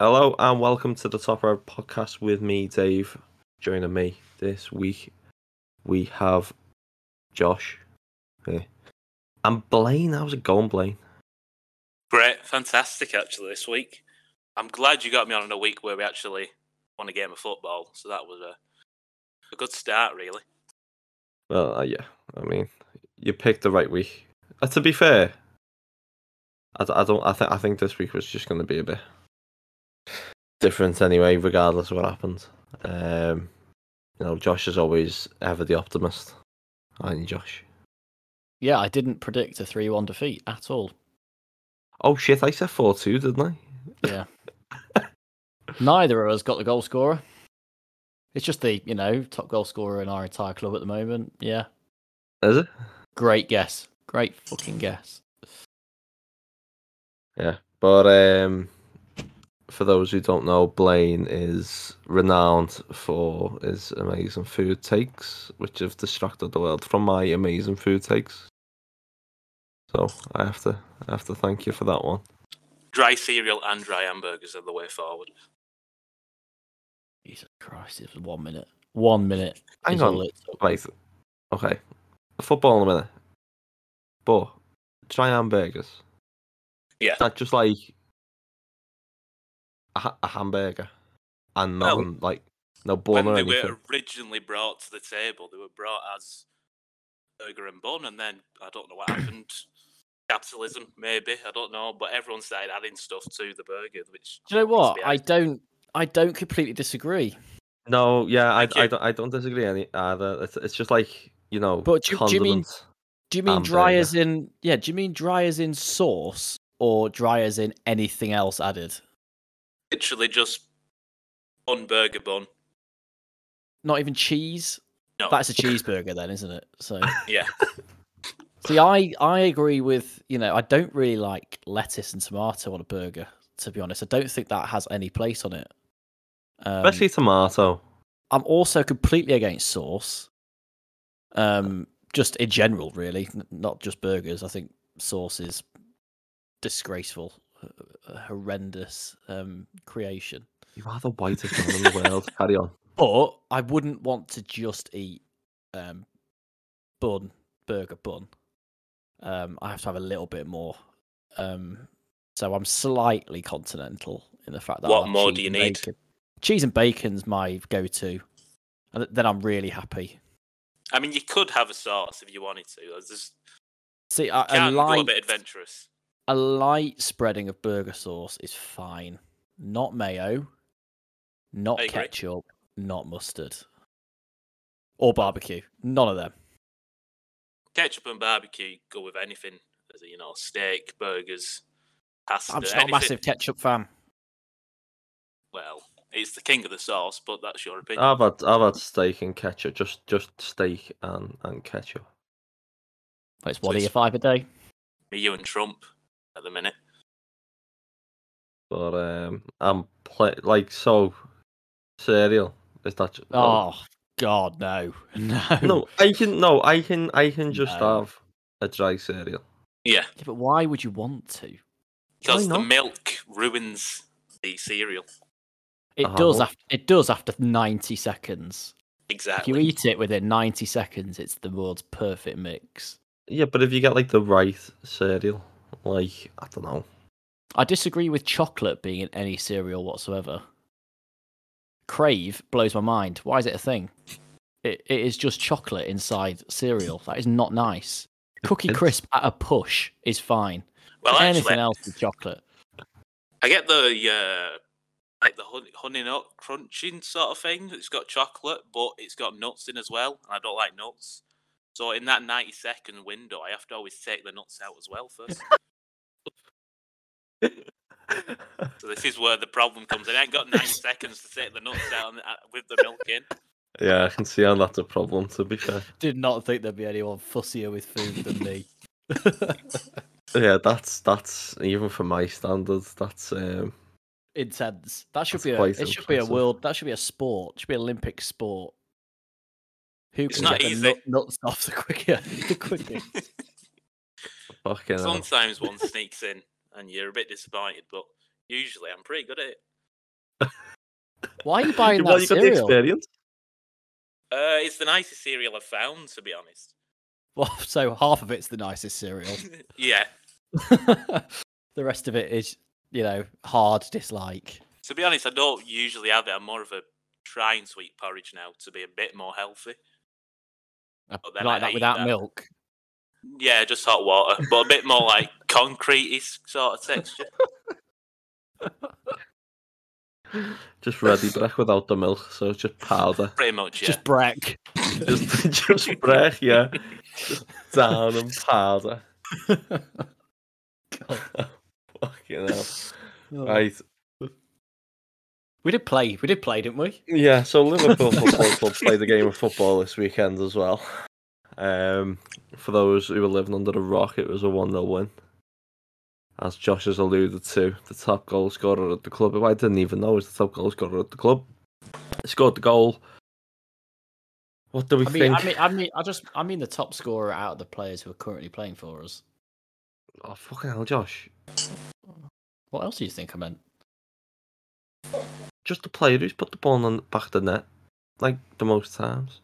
Hello and welcome to the Top Road podcast with me, Dave. Joining me this week, we have Josh yeah. and Blayne. How's it going, Blayne? Great, fantastic actually this week. I'm glad you got me on in a week where we actually won a game of football, so that was a, a good start, really. Well, uh, yeah, I mean, you picked the right week. Uh, to be fair, I, I don't. I think I think this week was just going to be a bit different anyway, regardless of what happens. Um, you know, Josh is always ever the optimist, aren't you, Josh? Yeah, I didn't predict a 3 1 defeat at all. Oh shit, I said 4 2, didn't I? Yeah. Neither of us got the goal scorer. It's just the, you know, top goal scorer in our entire club at the moment. Yeah. Is it? Great guess. Great fucking guess. Yeah. But um for those who don't know, Blayne is renowned for his amazing food takes, which have distracted the world from my amazing food takes. So I have to I have to thank you for that one. Dry cereal and dry hamburgers are the way forward. Jesus Christ, it was one minute. One minute. Hang on. all it. Right. Okay. Football in a minute. But dry hamburgers. Yeah. Is that just like a, ha- a hamburger and Well, nothing like no bun when or they anything? were originally brought to the table, they were brought as burger and bun, and then I don't know what happened. Capitalism, maybe I don't know, but everyone started adding stuff to the burger, which Do you know what? I don't I don't completely disagree. No, yeah, I, I, don't, I don't disagree any either. It's, it's just like you know, But do you- do you mean. Do you mean dry Hamburger. as in yeah, do you mean dry as in sauce or dry as in anything else added? Literally just bun burger bun. Not even cheese? No, That's a cheeseburger then, isn't it? So yeah, See, I I agree with you know I don't really like lettuce and tomato on a burger. To be honest, I don't think that has any place on it. Um, especially tomato. I'm also completely against sauce. Um, just in general, really, n- not just burgers. I think sauce is disgraceful, h- a horrendous um, creation. You are the whitest man in the world. Carry on. But I wouldn't want to just eat um, bun, burger bun. Um, I have to have a little bit more. Um, so I'm slightly continental in the fact that What I'll more do you need? bacon. Cheese and bacon's my go-to, and then I'm really happy. I mean you could have a sauce if you wanted to. There's just See, a, a can go a light, bit adventurous. A light spreading of burger sauce is fine. Not mayo, not ketchup, not mustard, or barbecue. None of them. Ketchup and barbecue go with anything, as a, you know, steak, burgers, pasta. I'm just not a massive ketchup fan. Well, it's the king of the sauce, but that's your opinion. I've had I've had steak and ketchup, just just steak and and ketchup. It's So one of your five a day. Me, you, and Trump at the minute. But um, I'm play like so cereal. Is that ju- Oh God, no, no. no? I can no. I can I can just No. have a dry cereal. Yeah, Yeah, but why would you want to? because the milk ruins the cereal. It Uh-huh, does after it does after ninety seconds. Exactly. If you eat it within ninety seconds, it's the world's perfect mix. Yeah, but if you get like the right cereal, like I don't know. I disagree with chocolate being in any cereal whatsoever. Krave blows my mind. Why is it a thing? It, it is just chocolate inside cereal. That is not nice. Cookie crisp at a push is fine. well, Anything actually, else with chocolate. I get the uh, like the honey, honey nut crunching sort of thing. It's got chocolate, but it's got nuts in as well, and I don't like nuts. So in that ninety second window, I have to always take the nuts out as well first. so this is where the problem comes in. I ain't got ninety seconds to take the nuts out uh, with the milk in. yeah, I can see how that's a problem. To be fair, Did not think there'd be anyone fussier with food than me. yeah, that's that's even for my standards. That's um, Intense. That should be a. It should be a world. That should be a sport. It should be an Olympic sport. Who It's can not get easy. the nut, nuts off the quicker? The quickest. fucking. Sometimes one sneaks in, and you're a bit disappointed, but usually I'm pretty good at it. Why are you buying well, that you got the cereal? experience. Uh, it's the nicest cereal I've found, to be honest. Well, so half of it's the nicest cereal. yeah. the rest of it is, you know, hard dislike. To be honest, I don't usually have it. I'm more of a trying sweet porridge now to be a bit more healthy. I But like I that without that. milk. Yeah, just hot water, but a bit more like concrete sort of texture. Just Ready Brek without the milk, so it's just powder. Pretty much, yeah. Just break. Just, just break, yeah. Just down and powder. Fucking hell. Oh. Right. We did play. We did play, didn't we? Yeah, so Liverpool Football Club played a game of football this weekend as well. Um, for those who were living under the rock, it was a 1 0 win. As Josh has alluded to, the top goal scorer at the club, who I didn't even know was the top goal scorer at the club, scored the goal. What do we I mean, think? I mean, I mean, I just, I mean, the top scorer out of the players who are currently playing for us. Oh, fucking hell, Josh. What else do you think I meant? Just the player who's put the ball on the back of the net, like the most times.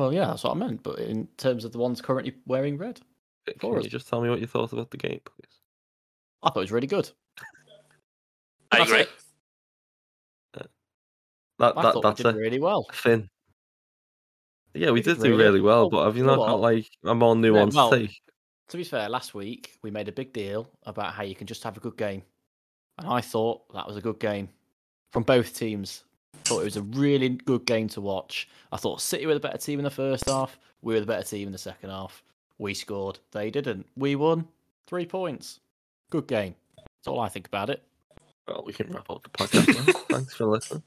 Well, yeah, that's what I meant. But in terms of the ones currently wearing red, Can us. you just tell me what you thought about the game, please? I thought it was really good. I That's agree. it. Uh, that, I that thought that's we did it. really well. Finn. Yeah, we We did did do really really well, well. but have you You know not got like a more nuanced well, take? To be fair, last week we made a big deal about how you can just have a good game, and I thought that was a good game from both teams. Thought it was a really good game to watch. I thought City were the better team in the first half. We were the better team in the second half. We scored. They didn't. We won. Three points. Good game. That's all I think about it. Well, we can wrap up the podcast now. Thanks for listening.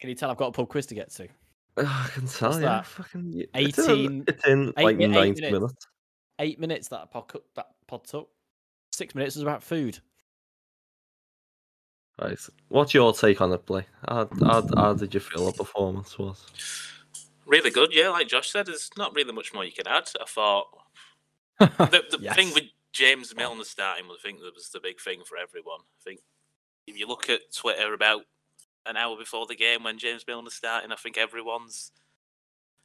Can you tell I've got a pub quiz to get to? Ah, I can tell, What's yeah. that? Fucking, y- it's in- 18 It's in eight like eight 90 minutes. minutes. Eight minutes that pod, that pod took. Six minutes was about food. Right. What's your take on the play? How, how, how did you feel the performance was? Really good, yeah. Like Josh said, there's not really much more you can add. I thought the, the Yes. thing with James Milner starting, I think that was the big thing for everyone. I think if you look at Twitter about an hour before the game when James Milner's starting, I think everyone's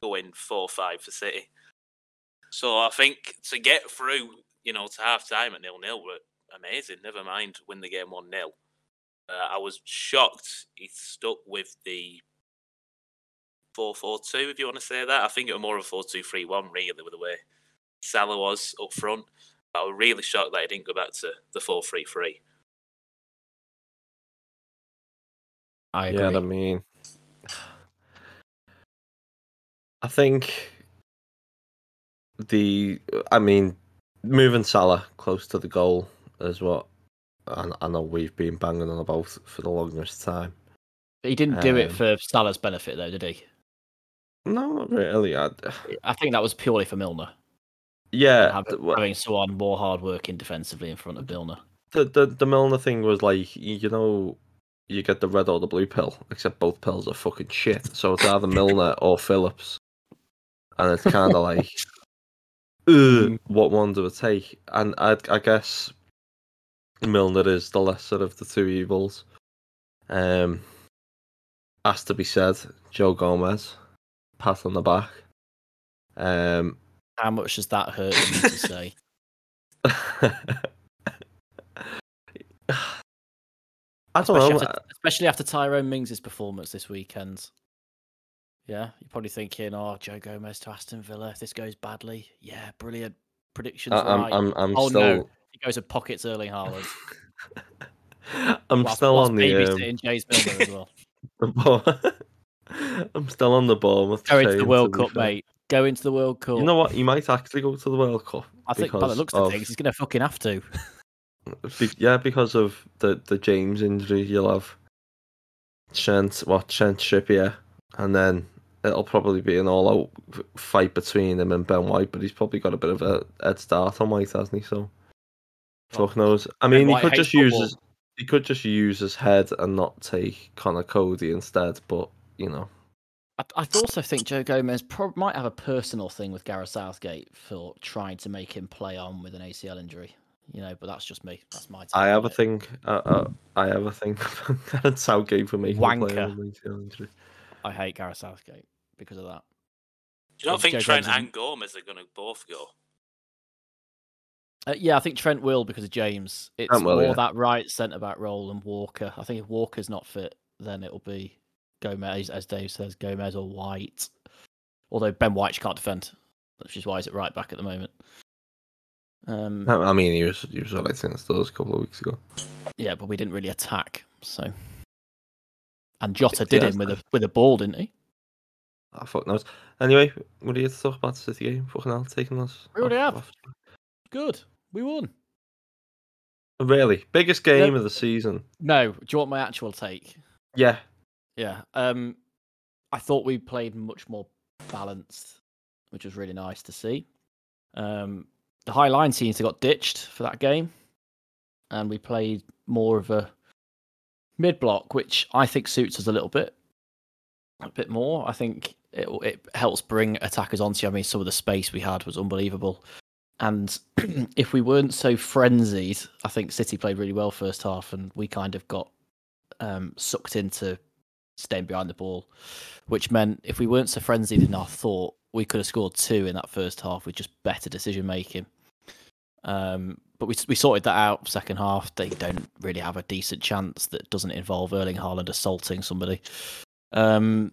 going four five for City. So I think to get through, you know, to half time at nil nil were amazing. Never mind win the game one 0 uh, I was shocked he stuck with the four four two, if you want to say that. I think it was more of a four two three one, really, with the way Salah was up front. But I was really shocked that he didn't go back to the four three three. I agree. Yeah, I mean, I think the, I mean, moving Salah close to the goal is what I, I know we've been banging on about for the longest time. But he didn't do it Um, for Salah's benefit, though, did he? No, not really. I, I think that was purely for Milner. yeah, having, well, having someone more hard working defensively in front of Milner. the, the the Milner thing was like, you, you know, you get the red or the blue pill, except both pills are fucking shit. So it's either Milner or Phillips, and it's kind of like, Ugh, what one do I take? And I, I guess Milner is the lesser of the two evils. Um, has to be said, Joe Gomez, pat on the back. Um, How much does that hurt you to say? I don't Especially know. after, especially after Tyrone Mings' performance this weekend. Yeah, you're probably thinking, "Oh, Joe Gomez to Aston Villa. If this goes badly, yeah, brilliant predictions. I, I'm, right. I'm, I'm oh still, no, he goes and pockets Erling Haaland. I'm whilst, still whilst on the, um, babysitting James Milner as well. the ball. I'm still on the ball. Go into the World Cup, mate. Go into the World Cup. You know what? You might actually go to the World Cup. I think by the looks of of- things, he's going to fucking have to. Be- yeah, because of the the James injury, you'll have Trent, what Trent Trippier, and then it'll probably be an all-out fight between him and Ben White. But he's probably got a bit of a head start on White, hasn't he? So fuck knows. I mean, he could hates just use his he could just use his head and not take Conor Coady instead. But you know, I, I also think Joe Gomez prob- might have a personal thing with Gareth Southgate for trying to make him play on with an ACL injury. You know, but that's just me. That's my. I take have a thing. Uh, uh, I have a thing. Gareth Southgate for making a player Wanker. with ACL injury. I hate Gareth Southgate because of that. Do you not think Gomez Trent isn't- and Gomez are going to both go? Uh, yeah, I think Trent will because of James. It's Trent will, more yeah. that right centre back role and Walker. I think if Walker's not fit, then it'll be Gomez, as Dave says, Gomez or White. Although Ben White can't defend, which is why he's at right back at the moment. Um, I mean, he was he was alright against those a couple of weeks ago. yeah, but we didn't really attack. So, and Jota did Yeah, him with a with a ball, didn't he? I fuck knows. Anyway, what do you have to talk about City game? Fucking hell, taking us. We already off- have. off- Good, we won. Really, biggest game Yeah. of the season. No, do you want my actual take? Yeah, Yeah. Um, I thought we played much more balanced, which was really nice to see. Um, the high line seems to got ditched for that game, and we played more of a mid block, which I think suits us a little bit, a bit more. I think it it helps bring attackers onto you. I mean, some of the space we had was unbelievable. And if we weren't so frenzied, I think City played really well first half, and we kind of got um, sucked into staying behind the ball, which meant if we weren't so frenzied in our thought, we could have scored two in that first half with just better decision making. Um, but we we sorted that out second half. They don't really have a decent chance that doesn't involve Erling Haaland assaulting somebody. Um,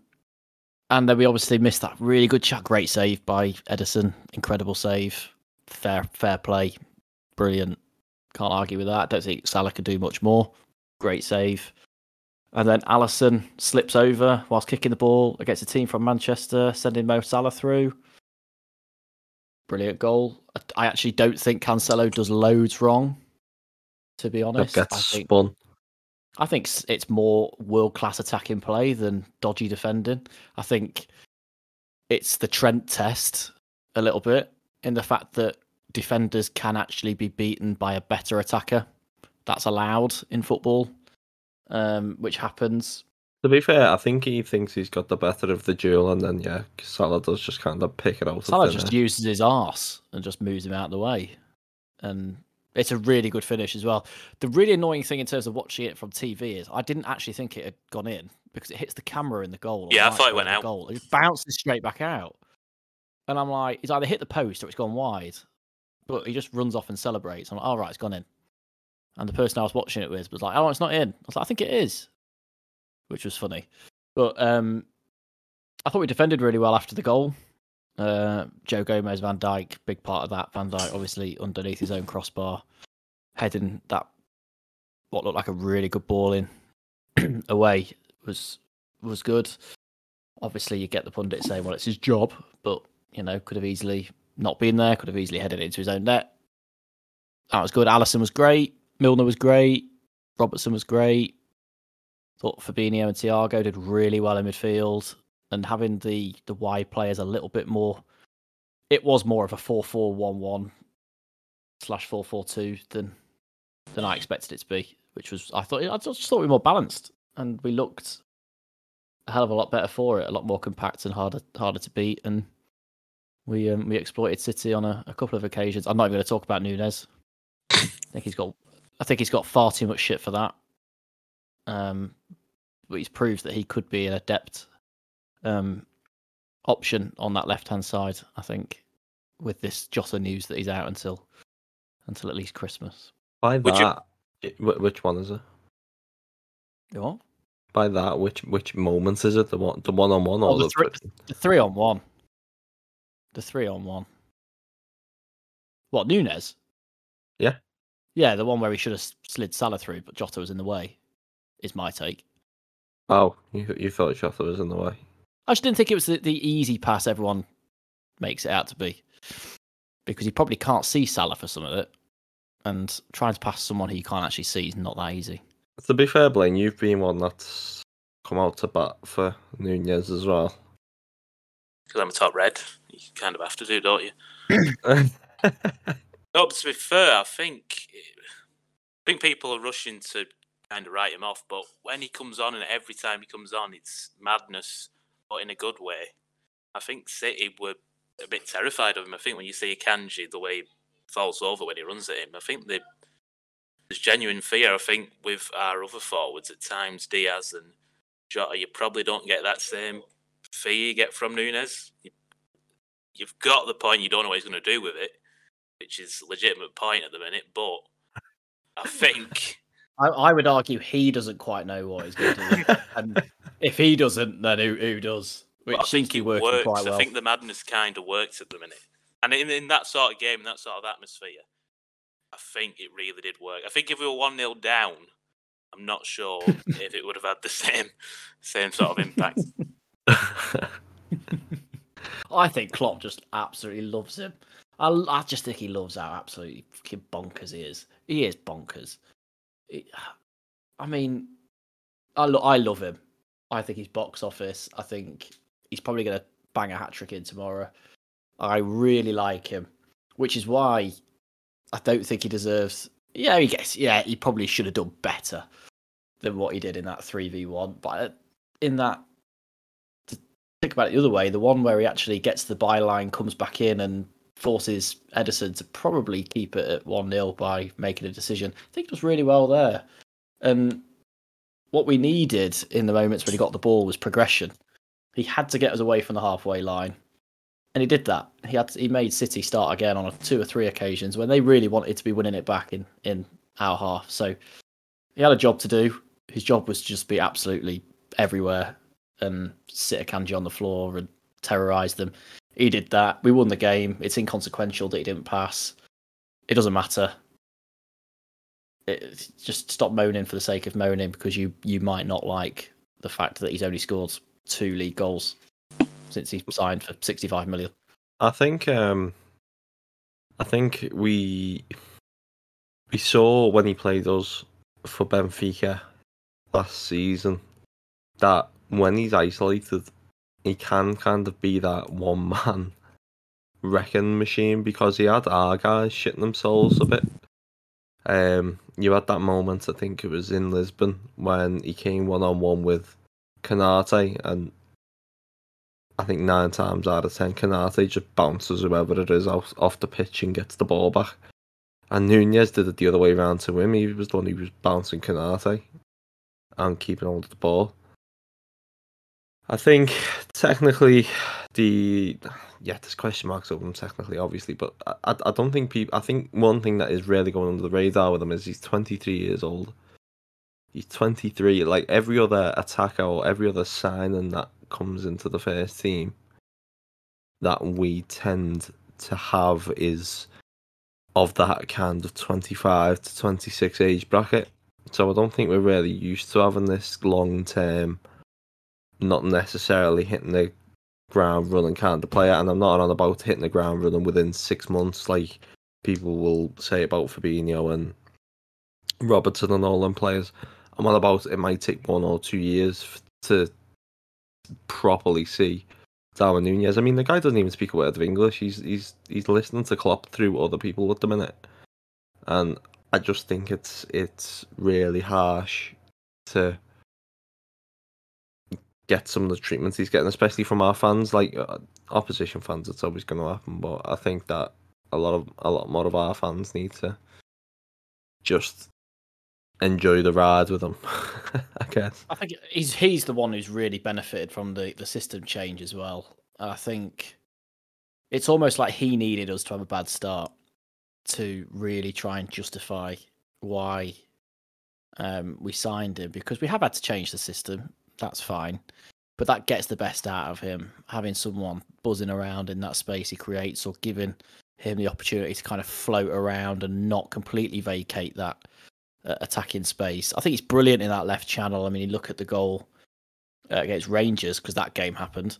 and then we obviously missed that really good shot. Great save by Ederson. Incredible save. Fair fair play. Brilliant. Can't argue with that. Don't think Salah could do much more. Great save. And then Alisson slips over whilst kicking the ball against a team from Manchester, sending Mo Salah through. Brilliant goal. I- actually don't think Cancelo does loads wrong, to be that honest. I think, spun. I think it's more world class attacking play than dodgy defending. I think it's the Trent test a little bit in the fact that defenders can actually be beaten by a better attacker. That's allowed in football, um, which happens. To be fair, I think he thinks he's got the better of the duel, and then yeah, Salah does just kind of pick it out. of Salah just uses his arse and just moves him out of the way. And it's a really good finish as well. The really annoying thing in terms of watching it from TV is I didn't actually think it had gone in because it hits the camera in the goal. or Yeah, I right thought it went out. Goal. It bounces straight back out. And I'm like, it's either hit the post or it's gone wide. But he just runs off and celebrates. I'm like, all right, it's gone in. And the person I was watching it with was like, oh, it's not in. I was like, I think it is, which was funny. But um, I thought we defended really well after the goal. Uh, Joe Gomez, Van Dijk, big part of that. Van Dijk obviously underneath his own crossbar, heading that what looked like a really good ball in away was was good. Obviously, you get the pundit saying, "Well, it's his job," but you know, could have easily not been there. Could have easily headed into his own net. That was good. Alisson was great. Milner was great. Robertson was great. Thought Fabinho and Thiago did really well in midfield, and having the the wide players a little bit more. It was more of a four-four-one-one slash four-four-two than than I expected it to be, which was I thought I just thought we were more balanced and we looked a hell of a lot better for it, a lot more compact and harder harder to beat, and we um, we exploited City on a, a couple of occasions. I'm not even going to talk about Nunez. I think he's got I think he's got far too much shit for that. Um, but he's proved that he could be an adept um, option on that left hand side. I think with this Jota news that he's out until until at least Christmas. By Would you- that, it- which one is it? What? By that, which which moments is it? The one, the one on one, Oh, or the the. The three on one. The three on one. What Nunez? Yeah. Yeah, the one where he should have slid Salah through, but Jota was in the way. Is my take. Oh, you you thought Jota was in the way. I just didn't think it was the, the easy pass everyone makes it out to be, because you probably can't see Salah for some of it, and trying to pass someone who you can't actually see is not that easy. To be fair, Blayne, you've been one that's come out to bat for Nunez as well. Because I'm a top red. You kind of have to do, don't you? No, but to be fair, I think I think people are rushing to kind of write him off. But when he comes on, and every time he comes on, it's madness, but in a good way. I think City were a bit terrified of him. I think when you see Kanji, the way he falls over when he runs at him. I think they, there's genuine fear. I think with our other forwards at times, Diaz and Jota, you probably don't get that same fear you get from Nunez. You, you've got the point. You don't know what he's going to do with it, which is a legitimate point at the minute. But I think. I, I would argue he doesn't quite know what he's going to do, and if he doesn't, then who, who does? Which I think to be it works. quite well. I think the madness kind of works at the minute, and in, in that sort of game, in that sort of atmosphere, I think it really did work. I think if we were one 0 down, I'm not sure if it would have had the same same sort of impact. I think Klopp just absolutely loves him. I, I just think he loves how absolutely fucking bonkers he is. He is bonkers. He- I mean, I, lo- I love him. I think he's box office. I think he's probably going to bang a hat trick in tomorrow. I really like him, which is why I don't think he deserves. Yeah, he gets. Yeah, he probably should have done better than what he did in that three v one. But in that think about it the other way, the one where he actually gets the byline, comes back in and forces Ederson to probably keep it at 1 0 by making a decision. I think it was really well there. And what we needed in the moments when he got the ball was progression. He had to get us away from the halfway line. And he did that. He had he made City start again on a, two or three occasions when they really wanted to be winning it back in, in our half. So he had a job to do. His job was to just be absolutely everywhere and sit Akanji on the floor and terrorize them. He did that. We won the game. It's inconsequential that he didn't pass. It doesn't matter. It, just stop moaning for the sake of moaning because you you might not like the fact that he's only scored two league goals since he signed for 65 million. I think um I think we we saw when he played us for Benfica last season that when he's isolated he can kind of be that one man wrecking machine because he had our guys shitting themselves a bit. Um you had that moment I think it was in Lisbon when he came one on one with Konate and I think nine times out of ten, Konate just bounces whoever it is off, off the pitch and gets the ball back. And Nunez did it the other way around to him. He was the one who was bouncing Konate and keeping hold of the ball. I think technically the yeah, there's question marks over him technically, obviously, but I, I don't think people. I think one thing that is really going under the radar with him is he's 23 years old. He's 23. Like every other attacker or every other signing that comes into the first team that we tend to have is of that kind of 25 to 26 age bracket. So I don't think we're really used to having this long term, not necessarily hitting the ground running kind of player. And I'm not on about hitting the ground running within six months, like people will say about Fabinho and Robertson and all them players. I'm on about it might take one or two years to properly see Darwin Nunez. I mean, the guy doesn't even speak a word of English. He's he's he's listening to Klopp through other people at the minute, and I just think it's it's really harsh to get some of the treatments he's getting, especially from our fans, like uh, opposition fans. It's always going to happen, but I think that a lot of a lot more of our fans need to just enjoy the ride with him. I guess. I think he's he's the one who's really benefited from the, the system change as well. I think it's almost like he needed us to have a bad start to really try and justify why um, we signed him because we have had to change the system. That's fine. But that gets the best out of him, having someone buzzing around in that space he creates or giving him the opportunity to kind of float around and not completely vacate that uh, attacking space. I think he's brilliant in that left channel. I mean, you look at the goal uh, against Rangers because that game happened.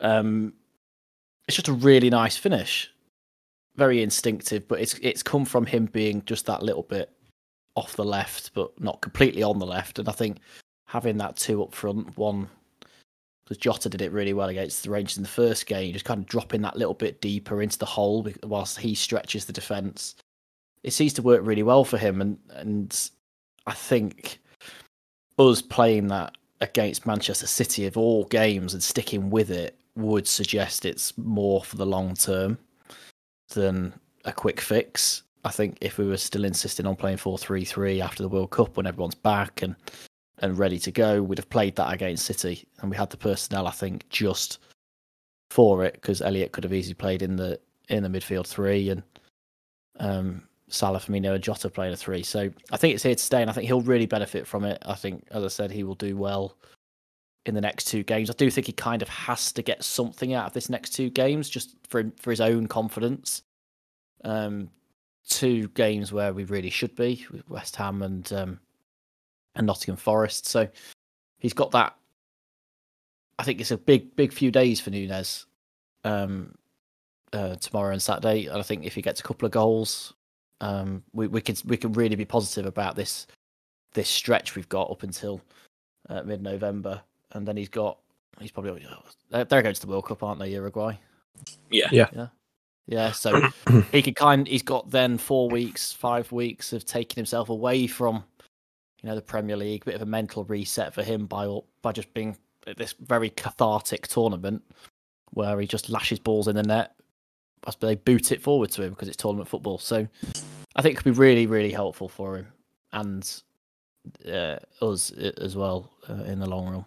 Um, it's just a really nice finish, very instinctive, but it's it's come from him being just that little bit off the left, but not completely on the left. And I think having that two up front, one because Jota did it really well against the Rangers in the first game, just kind of dropping that little bit deeper into the hole whilst he stretches the defence it seems to work really well for him and and I think us playing that against Manchester City of all games and sticking with it would suggest it's more for the long term than a quick fix. I think if we were still insisting on playing 4 3 3 after the World Cup when everyone's back and and ready to go, we'd have played that against City. And we had the personnel, I think, just for it because Elliott could have easily played in the in the midfield three and um, Salah, Firmino, and Jota playing a three. So I think it's here to stay, and I think he'll really benefit from it. I think, as I said, he will do well in the next two games. I do think he kind of has to get something out of this next two games just for for his own confidence. Um, two games where we really should be with West Ham and um, and Nottingham Forest. So he's got that. I think it's a big, big few days for Nunez um, uh, tomorrow and Saturday. And I think if he gets a couple of goals, um, we we can we can really be positive about this this stretch we've got up until uh, mid November, and then he's got he's probably they're, they're going to the World Cup, aren't they? Uruguay. Yeah, Yeah. Yeah. Yeah, so he could kind. He's got then four weeks, five weeks of taking himself away from, you know, the Premier League. Bit of a mental reset for him by by just being at this very cathartic tournament where he just lashes balls in the net. Possibly they boot it forward to him because it's tournament football. So I think it could be really, really helpful for him and uh, us as well uh, in the long run.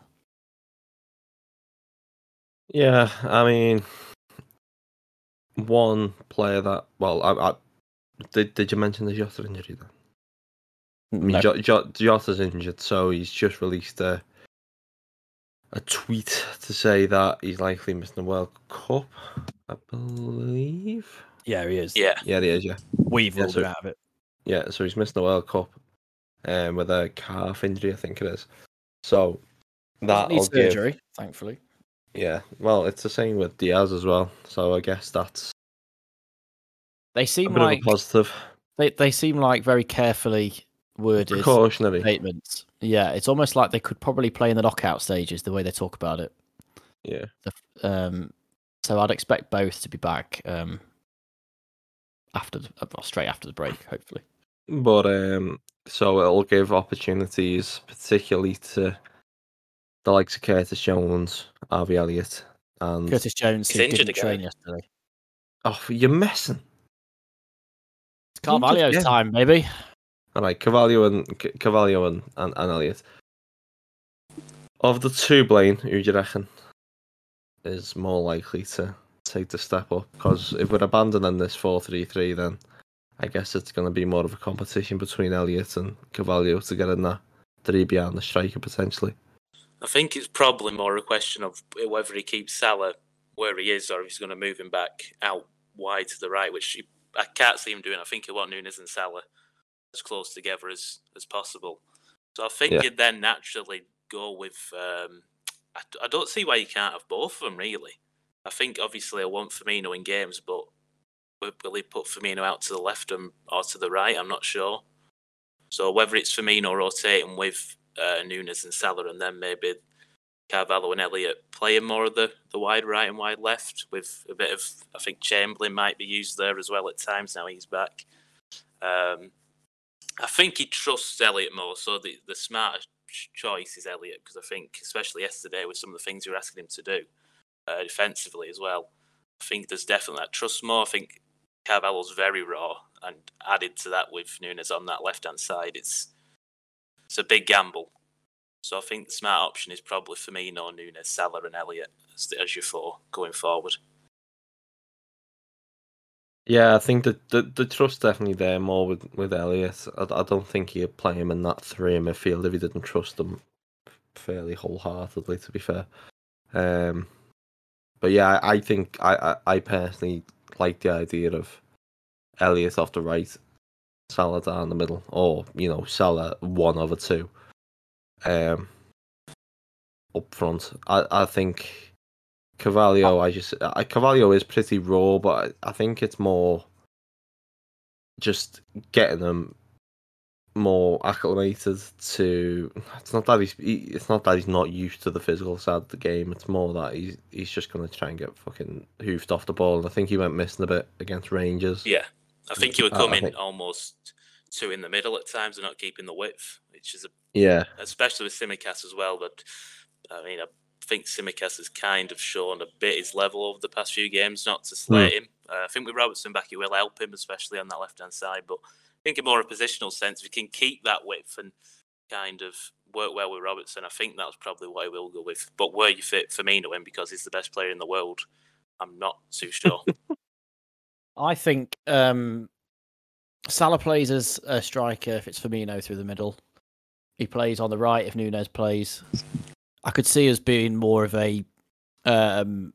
Yeah, I mean, one player that well, I, I did. Did you mention the Jota injury then? I mean, No. Jo- Jo- Jota's injured, so he's just released a a tweet to say that he's likely missing the World Cup. I believe. Yeah, he is. Yeah. Yeah, he is. Yeah, We've Yeah, ruled so- him out of it. yeah. So he's missing the World Cup, um, with a calf injury, I think it is. So Doesn't need that'll give. surgery, thankfully. Yeah, well, it's the same with Diaz as well. So I guess that's They a seem bit like of a positive, they, they seem like very carefully worded precautionary. statements. Yeah, it's almost like they could probably play in the knockout stages the way they talk about it. Yeah. Um, so I'd expect both to be back um, after the, uh, well, straight after the break, hopefully. But um, so it'll give opportunities, particularly to the likes of Curtis Jones, Harvey Elliott, and Curtis Jones who injured didn't again. train yesterday. oh, you're messing. It's Carvalho's again. time, baby. All right, Carvalho and Carvalho and, and, and Elliott. Of the two, Blayne, who do you reckon is more likely to take the step up? Because if we're abandoning this four-three-three, then I guess it's going to be more of a competition between Elliott and Carvalho to get in that three behind the striker potentially. I think it's probably more a question of whether he keeps Salah where he is or if he's going to move him back out wide to the right, which I can't see him doing. I think he want Nunez and Salah as close together as, as possible. So I think Yeah. you'd then naturally go with. Um, I, I don't see why you can't have both of them, really. I think obviously I want Firmino in games, but will, he put Firmino out to the left and, or to the right? I'm not sure. So whether it's Firmino rotating with uh, Nunez and Salah, and then maybe Carvalho and Elliott playing more of the, the wide right and wide left, with a bit of I think Chamberlain might be used there as well at times. Now he's back. Um, I think he trusts Elliott more, so the the smarter choice is Elliott because I think, especially yesterday, with some of the things you were asking him to do uh, defensively as well, I think there's definitely that trust more. I think Carvalho's very raw, and added to that with Nunez on that left hand side, it's it's a big gamble. So I think the smart option is probably Firmino, Nunez, Salah, and Elliott as, the, as your four going forward. Yeah, I think the the, the trust definitely there more with with Elliott. I, I don't think he'd play him in that three in midfield if he didn't trust him fairly wholeheartedly. To be fair, um, but yeah, I, I think I, I I personally like the idea of Elliott off the right, Salah down the middle, or you know Salah one over two, um, up front. I I think. Carvalho, I just I, Carvalho is pretty raw, but I, I think it's more just getting them more acclimated to. It's not that he's he, it's not that he's not used to the physical side of the game. It's more that he's he's just going to try and get fucking hoofed off the ball. And I think he went missing a bit against Rangers. Yeah, I think he would Uh, come I in think- almost two in the middle at times and not keeping the width, which is a Yeah, especially with Tsimikas as well. But I mean, a think Tsimikas has kind of shown a bit his level over the past few games, not to slate him. Uh, I think with Robertson back, it will help him, especially on that left hand side. But I think in more a positional sense, if he can keep that width and kind of work well with Robertson, I think that's probably what I will go with. But where you fit Firmino in because he's the best player in the world, I'm not too sure. I think um, Salah plays as a striker if it's Firmino through the middle. He plays on the right if Nunez plays. I could see us being more of a um,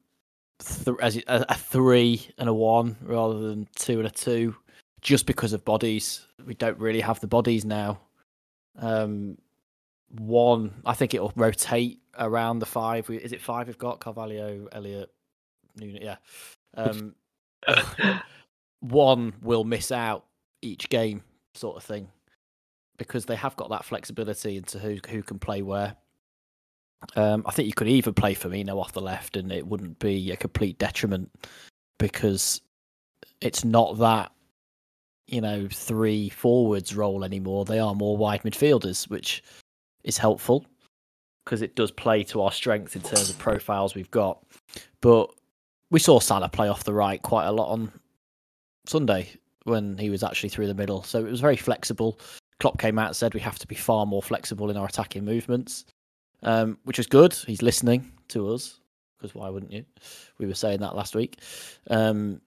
th- as a, a three and a one rather than two and a two, just because of bodies. We don't really have the bodies now. Um, one, I think it will rotate around the five. Is it five we've got? Carvalho, Elliott, Nunez. Yeah. Um, one will miss out each game, sort of thing, because they have got that flexibility into who who can play where. Um, I think you could even play Firmino off the left, and it wouldn't be a complete detriment because it's not that you know three forwards role anymore. They are more wide midfielders, which is helpful because it does play to our strength in terms of profiles we've got. But we saw Salah play off the right quite a lot on Sunday when he was actually through the middle. So it was very flexible. Klopp came out and said we have to be far more flexible in our attacking movements, um, which is good. He's listening to us because why wouldn't you? We were saying that last week. Um,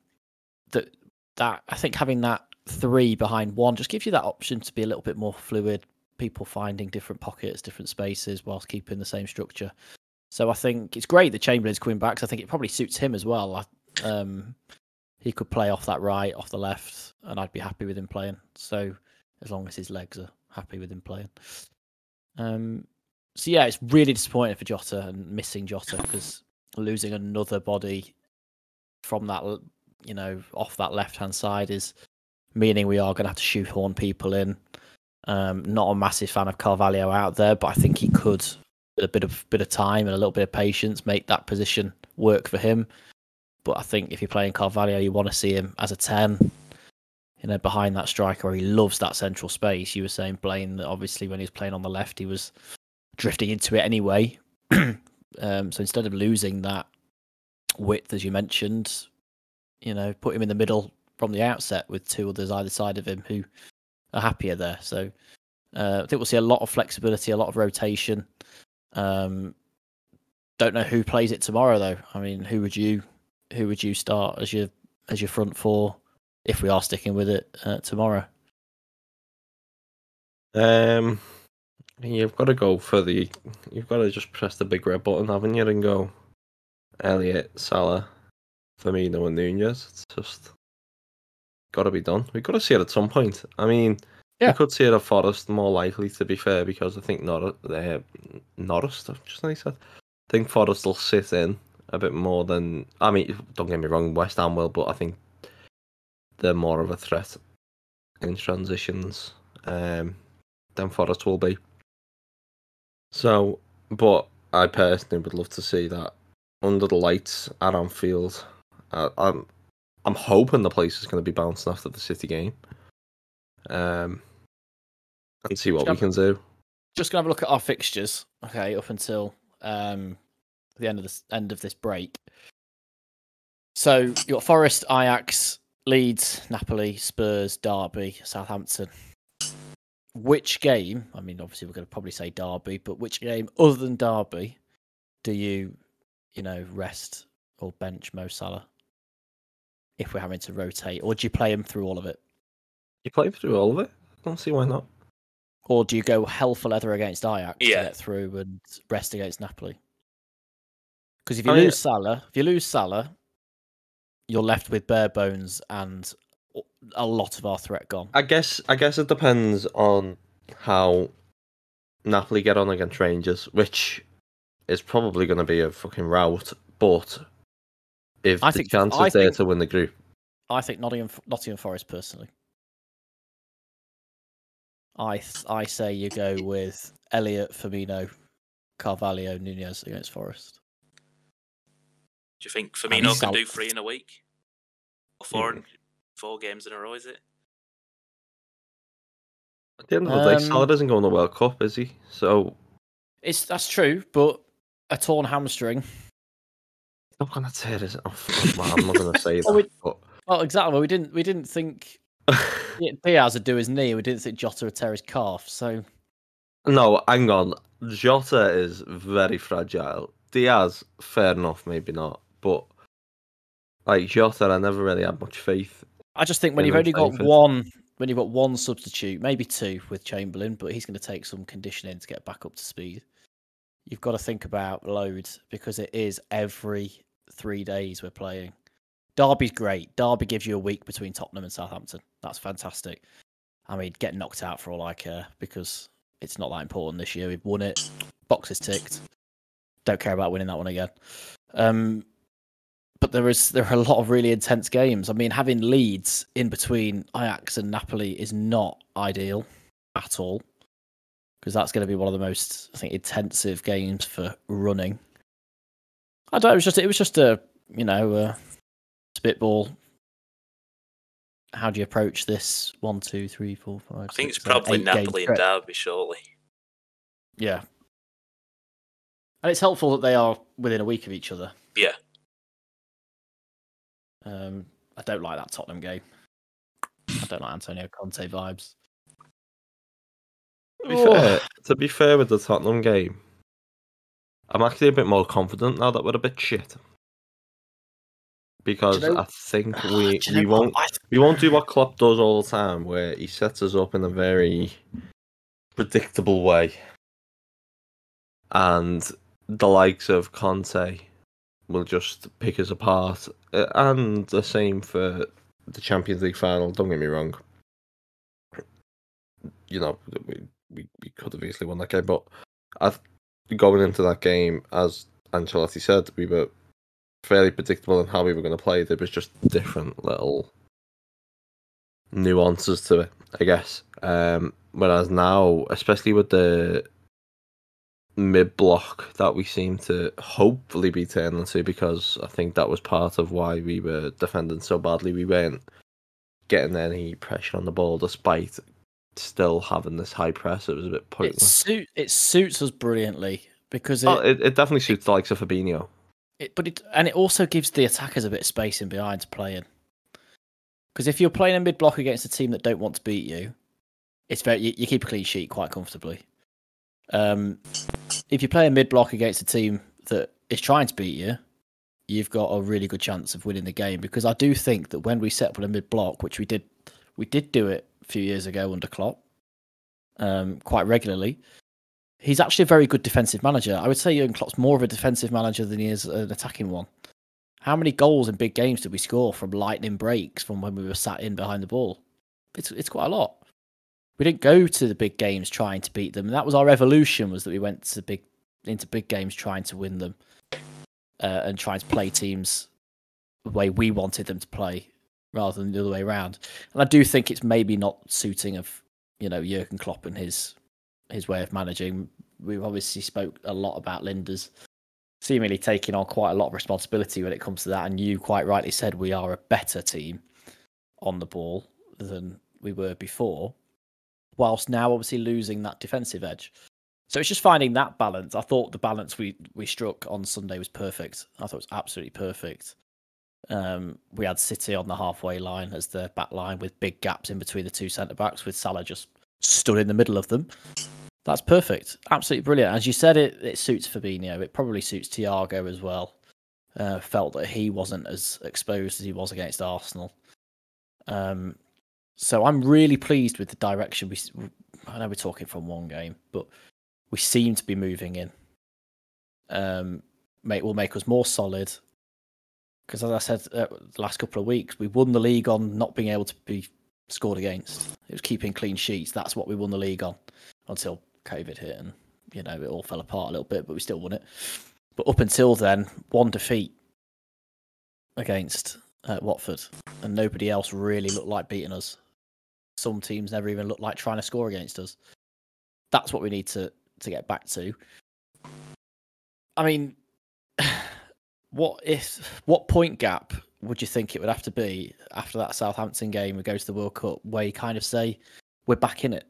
that that I think having that three behind one just gives you that option to be a little bit more fluid. People finding different pockets, different spaces, whilst keeping the same structure. So I think it's great that Chamberlain's coming back. Cause I think it probably suits him as well. Um, he could play off that right, off the left, and I'd be happy with him playing. So as long as his legs are happy with him playing. Um, so yeah, it's really disappointing for Jota and missing Jota because losing another body from that, you know, off that left hand side is meaning we are going to have to shoehorn people in. Um, not a massive fan of Carvalho out there, but I think he could, with a bit of bit of time and a little bit of patience, make that position work for him. But I think if you're playing Carvalho, you want to see him as a 10, you know, behind that striker. He loves that central space. You were saying, Blayne, that obviously when he was playing on the left, he was drifting into it anyway. um, so instead of losing that width, as you mentioned, you know, put him in the middle from the outset with two others either side of him who are happier there. So uh, I think we'll see a lot of flexibility, a lot of rotation. Um, don't know who plays it tomorrow though. I mean, who would you who would you start as your as your front four if we are sticking with it uh, tomorrow? Um, you've got to go for the. You've got to just press the big red button, haven't you, and go Elliott, Salah, Firmino, and Nunez. It's just got to be done. We've got to see it at some point. I mean, Yeah. we could see it at Forest more likely, to be fair, because I think Nor- uh, Norris, just like I said, I think Forest will sit in a bit more than. I mean, don't get me wrong, West Ham will, but I think they're more of a threat in transitions um, than Forest will be. So, but I personally would love to see that under the lights at Anfield. Uh, I'm, I'm hoping the place is going to be bouncing after the City game. Um, and see what we can do. Just gonna have a look at our fixtures, okay, up until um the end of this end of this break. So you got Forest, Ajax, Leeds, Napoli, Spurs, Derby, Southampton. Which game? I mean, obviously we're going to probably say Derby, but which game other than Derby do you, you know, rest or bench Mo Salah if we're having to rotate, or do you play him through all of it, You play him through all of it. I don't see why not. or do you go hell for leather against Ajax Yeah. to get through and rest against Napoli? Because if you Oh, lose yeah. Salah, if you lose Salah, you're left with bare bones and a lot of our threat gone. I guess I guess it depends on how Napoli get on against Rangers, which is probably going to be a fucking rout. But if I the think- chance I is there think- to win the group, I think Nottingham, Nottingham Forest personally. I th- I say you go with Elliott, Firmino, Carvalho, Nunez against Forest. Do you think Firmino can do three in a week? Or four, Mm. Four games in a row, is it? at the end of the day, Um, Salah doesn't go in the World Cup, is he? So It's that's true, but a torn hamstring. I'm not gonna tear this off. Well, I'm not gonna say Well, that. we- but Well, exactly. We didn't we didn't think Diaz would do his knee. We didn't think Jota would tear his calf. So no, hang on. Jota is very fragile. Diaz, fair enough, maybe not, but like Jota, I never really had much faith. I just think when you've only got one, when you've got one substitute, maybe two with Chamberlain, but he's going to take some conditioning to get back up to speed. You've got to think about loads because it is every three days we're playing. Derby's great. Derby gives you a week between Tottenham and Southampton. That's fantastic. I mean, get knocked out for all I care because it's not that important this year. We've won it. Boxes ticked. Don't care about winning that one again. Um, but there is there are a lot of really intense games. I mean, having Leeds in between Ajax and Napoli is not ideal at all because that's going to be one of the most I think intensive games for running. I don't. It was just it was just a you know a spitball. How do you approach this one, two, three, four, five? I think it's six, probably eight Napoli and? Derby, surely. Yeah, and it's helpful that they are within a week of each other. Yeah. Um, I don't like that Tottenham game. I don't like Antonio Conte vibes. To be Oh. fair, to be fair with the Tottenham game, I'm actually a bit more confident now that we're a bit shit. Because know- I think Ah, we we know won't I- we won't do what Klopp does all the time, where he sets us up in a very predictable way, and the likes of Conte will just pick us apart, Uh, and the same for the Champions League final. Don't get me wrong. You know, we we, we could have easily won that game, but I going into that game, as Ancelotti said, we were fairly predictable in how we were going to play. There was just different little nuances to it, I guess. Um, whereas now, especially with the mid block that we seem to hopefully be turning to, because I think that was part of why we were defending so badly. We weren't getting any pressure on the ball, despite still having this high press. It was a bit It, pointless. suit, it suits us brilliantly because it, Oh, it, it definitely suits the likes of Fabinho. it, but it and it also gives the attackers a bit of space in behind to play in. Because if you're playing a mid block against a team that don't want to beat you, it's very you, you keep a clean sheet quite comfortably. Um, if you play a mid block against a team that is trying to beat you, you've got a really good chance of winning the game. Because I do think that when we set up a mid block, which we did, we did do it a few years ago under Klopp, um, quite regularly. He's actually a very good defensive manager. I would say Jurgen Klopp's more of a defensive manager than he is an attacking one. How many goals in big games did we score from lightning breaks from when we were sat in behind the ball? It's it's quite a lot. We didn't go to the big games trying to beat them. And that was our evolution was that we went to big into big games trying to win them uh, and trying to play teams the way we wanted them to play rather than the other way around. And I do think it's maybe not suiting of you know Jurgen Klopp and his his way of managing. We've obviously spoke a lot about Lijnders seemingly taking on quite a lot of responsibility when it comes to that. And you quite rightly said we are a better team on the ball than we were before, whilst now obviously losing that defensive edge. So it's just finding that balance. I thought the balance we we struck on Sunday was perfect. I thought it was absolutely perfect. Um, we had City on the halfway line as the back line with big gaps in between the two centre backs, with Salah just stood in the middle of them. That's perfect. Absolutely brilliant. As you said, it, it suits Fabinho. It probably suits Thiago as well. Uh, felt that he wasn't as exposed as he was against Arsenal. Um, so I'm really pleased with the direction we. I know we're talking from one game, but we seem to be moving in. Um, make will make us more solid. Because as I said uh, the last couple of weeks, we won the league on not being able to be scored against. It was keeping clean sheets. That's what we won the league on until COVID hit and you know it all fell apart a little bit, but we still won it. But up until then, one defeat against uh, Watford, and nobody else really looked like beating us. Some teams never even look like trying to score against us. That's what we need to to get back to. I mean, what if what point gap would you think it would have to be after that Southampton game? We go to the World Cup where you kind of say we're back in it.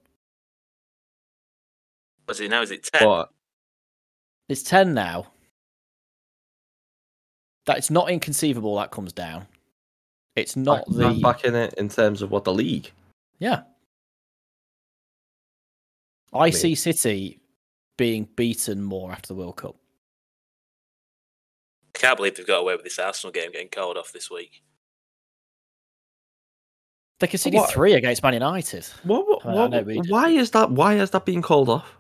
Was it now? Is it ten? But It's ten now. that it's not inconceivable that comes down. It's not back, the back in it in terms of what the league. Yeah. I see City being beaten more after the World Cup. I can't believe they've got away with this Arsenal game getting called off this week. They conceded What- three against Man United. What, what, I what- know we did. why is that? Why is that being called off?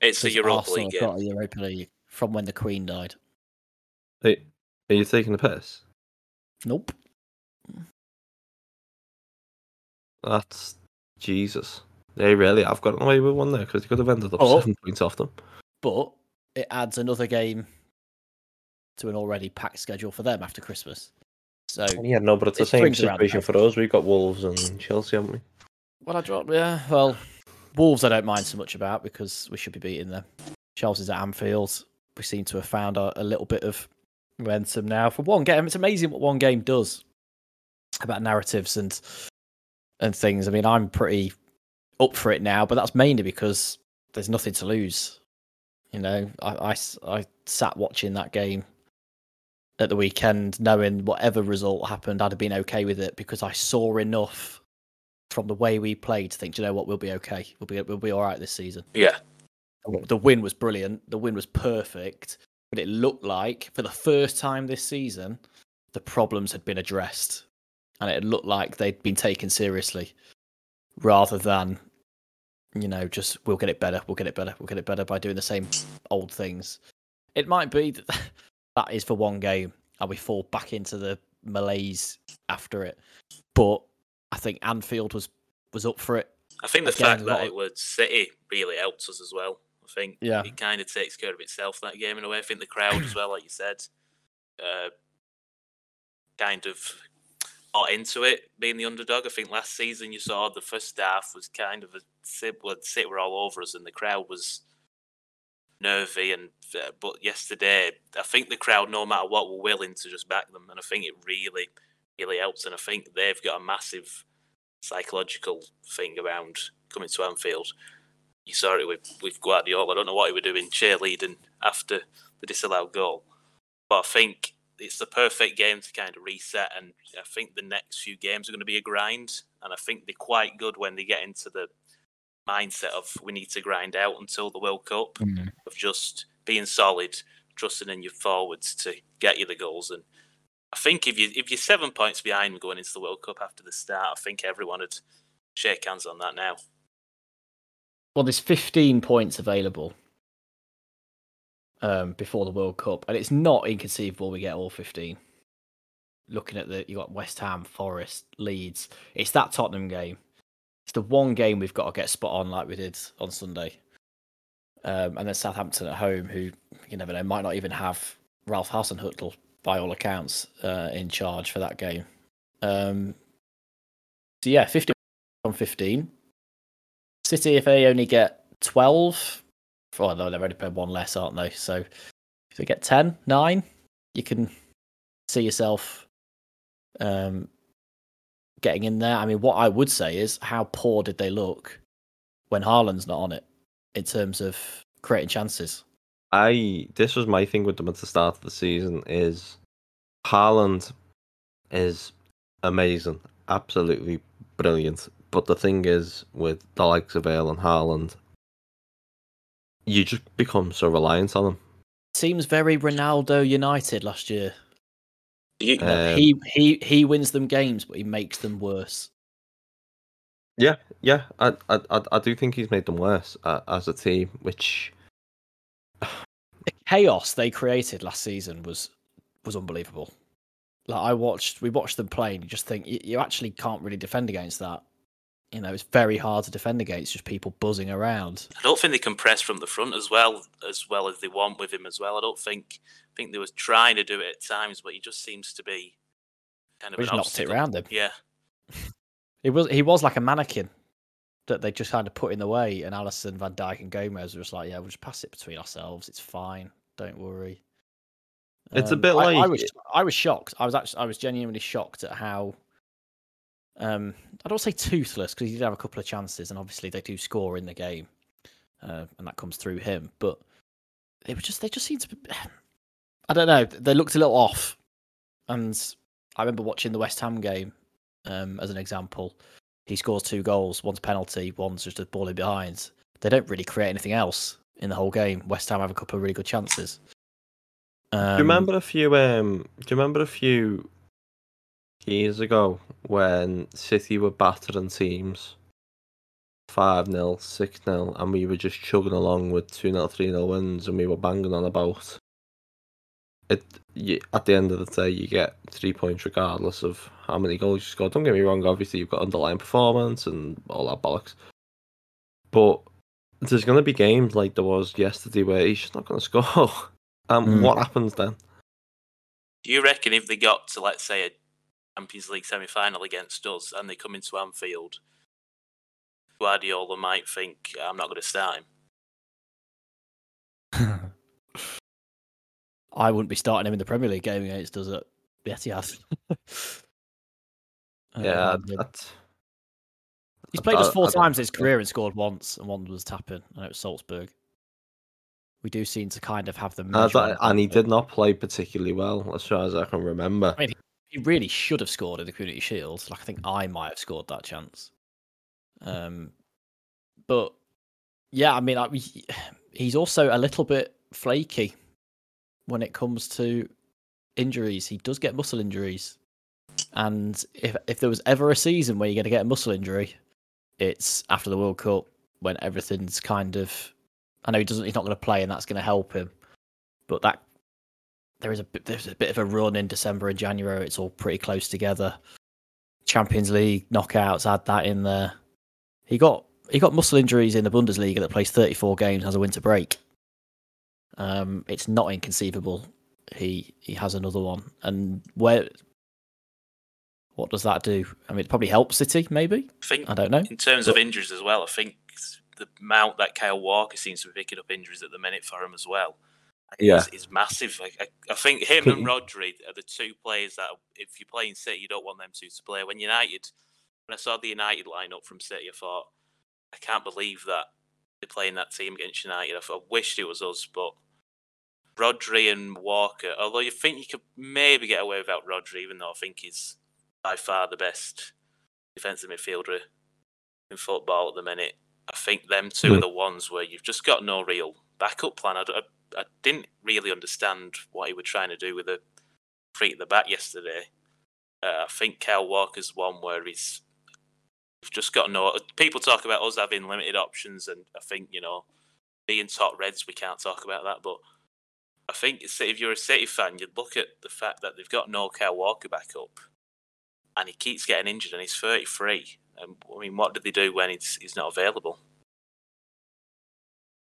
It's a because Europa Arsenal League game. got a Europa League from when the Queen died. Are, are you taking the piss? Nope. That's Jesus. They really have gotten away with one there because they could have ended up Oh. seven points off them. But it adds another game to an already packed schedule for them after Christmas. So Yeah, no, but it's the same situation for us. We've got Wolves and Chelsea, haven't we? Well, I dropped. Yeah, well, Wolves I don't mind so much about because we should be beating them. Chelsea's at Anfield. We seem to have found a, a little bit of momentum now for one game. It's amazing what one game does about narratives and and things. I mean, I'm pretty up for it now, but that's mainly because there's nothing to lose. You know, I I sat watching that game at the weekend, knowing whatever result happened, I'd have been okay with it because I saw enough from the way we played to think, "Do you know what, we'll be okay. We'll be we'll be all right this season. Yeah. The win was brilliant. The win was perfect, but it looked like for the first time this season, the problems had been addressed, and it looked like they'd been taken seriously, rather than, you know, just we'll get it better, we'll get it better, we'll get it better by doing the same old things. It might be that that is for one game, and we fall back into the malaise after it, but I think Anfield was was up for it. I think the Again, fact that lot it was City really helps us as well. I think Yeah. it kind of takes care of itself that game in a way. I think the crowd as well, like you said, uh, kind of bought into it being the underdog. I think last season you saw the first half was kind of a similar. City were all over us, and the crowd was nervy. And uh, but yesterday, I think the crowd, no matter what, were willing to just back them, and I think it really, really helps. And I think they've got a massive psychological thing around coming to Anfield. You saw it with, with Guardiola. I don't know what he was doing cheerleading after the disallowed goal. But I think it's the perfect game to kind of reset. And I think the next few games are going to be a grind. And I think they're quite good when they get into the mindset of we need to grind out until the World Cup, mm-hmm. of just being solid, trusting in your forwards to get you the goals. And I think if you if you're seven points behind going into the World Cup after the start, I think everyone would shake hands on that now. Well, there's 15 points available um, before the World Cup, and it's not inconceivable we get all 15. Looking at the, you got West Ham, Forest, Leeds. It's that Tottenham game. It's the one game we've got to get spot on, like we did on Sunday. Um, and then Southampton at home, who you never know might not even have Ralph Hasenhüttl by all accounts uh, in charge for that game. Um, so yeah, 15 on 15. City, if they only get 12, well, no, they've already played one less, aren't they? So if they get 10, 9, you can see yourself um, getting in there. I mean, what I would say is how poor did they look when Haaland's not on it in terms of creating chances? I this was my thing with them at the start of the season is Haaland is amazing, absolutely brilliant. But the thing is, with the likes of Bale and Haaland, you just become so reliant on them. Seems very Ronaldo United last year. You, You Um, he he he wins them games, but he makes them worse. Yeah, yeah, I, I, I, I do think he's made them worse uh, as a team, which the chaos they created last season was was unbelievable. Like I watched, we watched them play, and you just think you, you actually can't really defend against that. You know, it's very hard to defend against just people buzzing around. I don't think they can press from the front as well as well as they want with him as well. I don't think think they was trying to do it at times, but he just seems to be kind of We an just knocked it around him. Yeah, He was he was like a mannequin that they just kind of put in the way, and Alisson, Van Dijk, and Gomez were just like, "Yeah, we'll just pass it between ourselves. It's fine. Don't worry." It's a Um, bit I, I was I was shocked. I was actually I was genuinely shocked at how. Um, I don't say toothless because he did have a couple of chances, and obviously they do score in the game, uh, and that comes through him. But it was just they just seemed to. Be, I don't know. They looked a little off, and I remember watching the West Ham game um, as an example. He scores two goals. One's penalty. One's just a ball in behind. They don't really create anything else in the whole game. West Ham have a couple of really good chances. Um, do you remember a few? Um, do you remember a few years ago when City were battering teams 5 0, 6 0, and we were just chugging along with 2 0, 3 0 wins, and we were banging on about it. You, at the end of the day, you get three points regardless of how many goals you score. Don't get me wrong, obviously, you've got underlying performance and all that bollocks. But there's going to be games like there was yesterday where he's just not going to score. And Mm. what happens then? Do you reckon if they got to, let's say, a Champions League semi final against us and they come into Anfield, Guardiola might think, I'm not going to start him? I wouldn't be starting him in the Premier League game against us at the Etihad. Yeah, Um, that's. he's I played us four I times in his think so. career and scored once, and one was tapping. I know it was Salzburg. We do seem to kind of have the. I measure and he did not play particularly well, as far as I can remember. I mean, He really should have scored in the Community Shield. Like I think I might have scored that chance. Um, but yeah, I mean, I, he- he's also a little bit flaky when it comes to injuries. He does get muscle injuries, and if if there was ever a season where you're going to get a muscle injury, it's after the World Cup when everything's kind of. I know he doesn't. He's not going to play, and that's going to help him. But that there is a bit, there's a bit of a run in December and January. It's all pretty close together. Champions League knockouts, add that in there. He got he got muscle injuries in the Bundesliga that plays 34 games has a winter break. Um, it's not inconceivable. He he has another one, and where what does that do? I mean, it probably helps City, maybe. I think I don't know. in terms of injuries as well, I think the amount that Kyle Walker seems to be picking up injuries at the minute for him as well. Yeah. is, is massive. I, I, I think him and Rodri are the two players that, if you're playing City, you don't want them two to play. When United, when I saw the United lineup from City, I thought, I can't believe that they're playing that team against United. I, thought, I wished it was us, but Rodri and Walker, although you think you could maybe get away without Rodri, even though I think he's by far the best defensive midfielder in football at the minute. I think them two are Hmm. the ones where you've just got no real backup plan. I, I- I didn't really understand what he was trying to do with the free at the back yesterday. Uh, I think Kyle Walker's one where he's just got no. People talk about us having limited options, and I think you know, being top Reds, we can't talk about that. But I think if you're a City fan, you'd look at the fact that they've got no Kyle Walker back up, and he keeps getting injured, and he's 33. And I mean, what do they do when he's he's not available?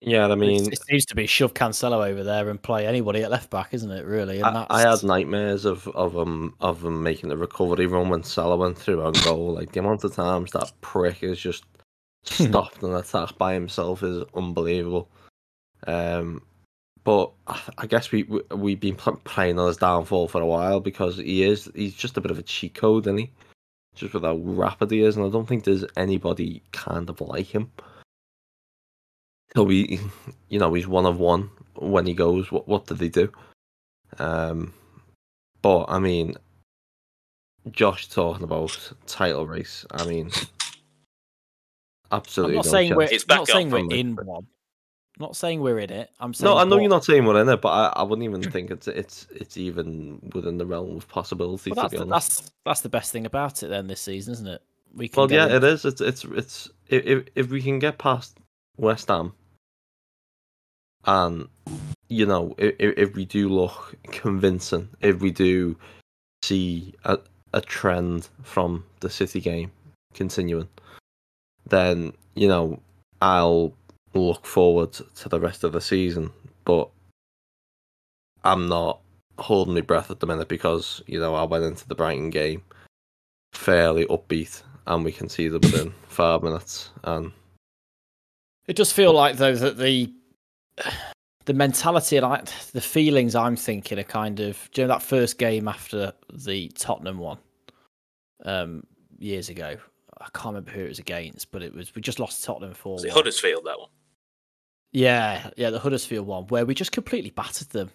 Yeah, I mean, it seems to be shove Cancelo over there and play anybody at left back, isn't it? Really, and I, that's I had nightmares of of him of him making the recovery run when Salah went through on goal. Like the amount of times that prick is just stopped an attack by himself is unbelievable. Um, but I, I guess we, we we've been playing on his downfall for a while because he is he's just a bit of a cheat code, isn't he? Just with how rapid he is, and I don't think there's anybody kind of like him. So he, you know, he's one of one when he goes. What what did he do? Um, but I mean, Josh talking about title race. I mean, absolutely. I'm absolutely. not no saying we're. It's not saying we're from the- in one. Not saying we're in it. I'm saying No, I know what- you're not saying we're in it, but I, I wouldn't even think it's it's it's even within the realm of possibility. Well, that's, to be the, honest. that's that's the best thing about it then this season, isn't it? We can Well, yeah, in- it is. It's it's it's if if- if we can get past West Ham, and you know, if if we do look convincing, if we do see a a trend from the City game continuing, then you know I'll look forward to the rest of the season. But I'm not holding my breath at the minute because you know I went into the Brighton game fairly upbeat, and we conceded within five minutes. And It does feel like though that the the mentality and like the feelings I'm thinking are kind of do you know that first game after the Tottenham one um years ago. I can't remember who it was against, but it was we just lost to Tottenham for Was it Huddersfield that one? Yeah, yeah, the Huddersfield one where we just completely battered them.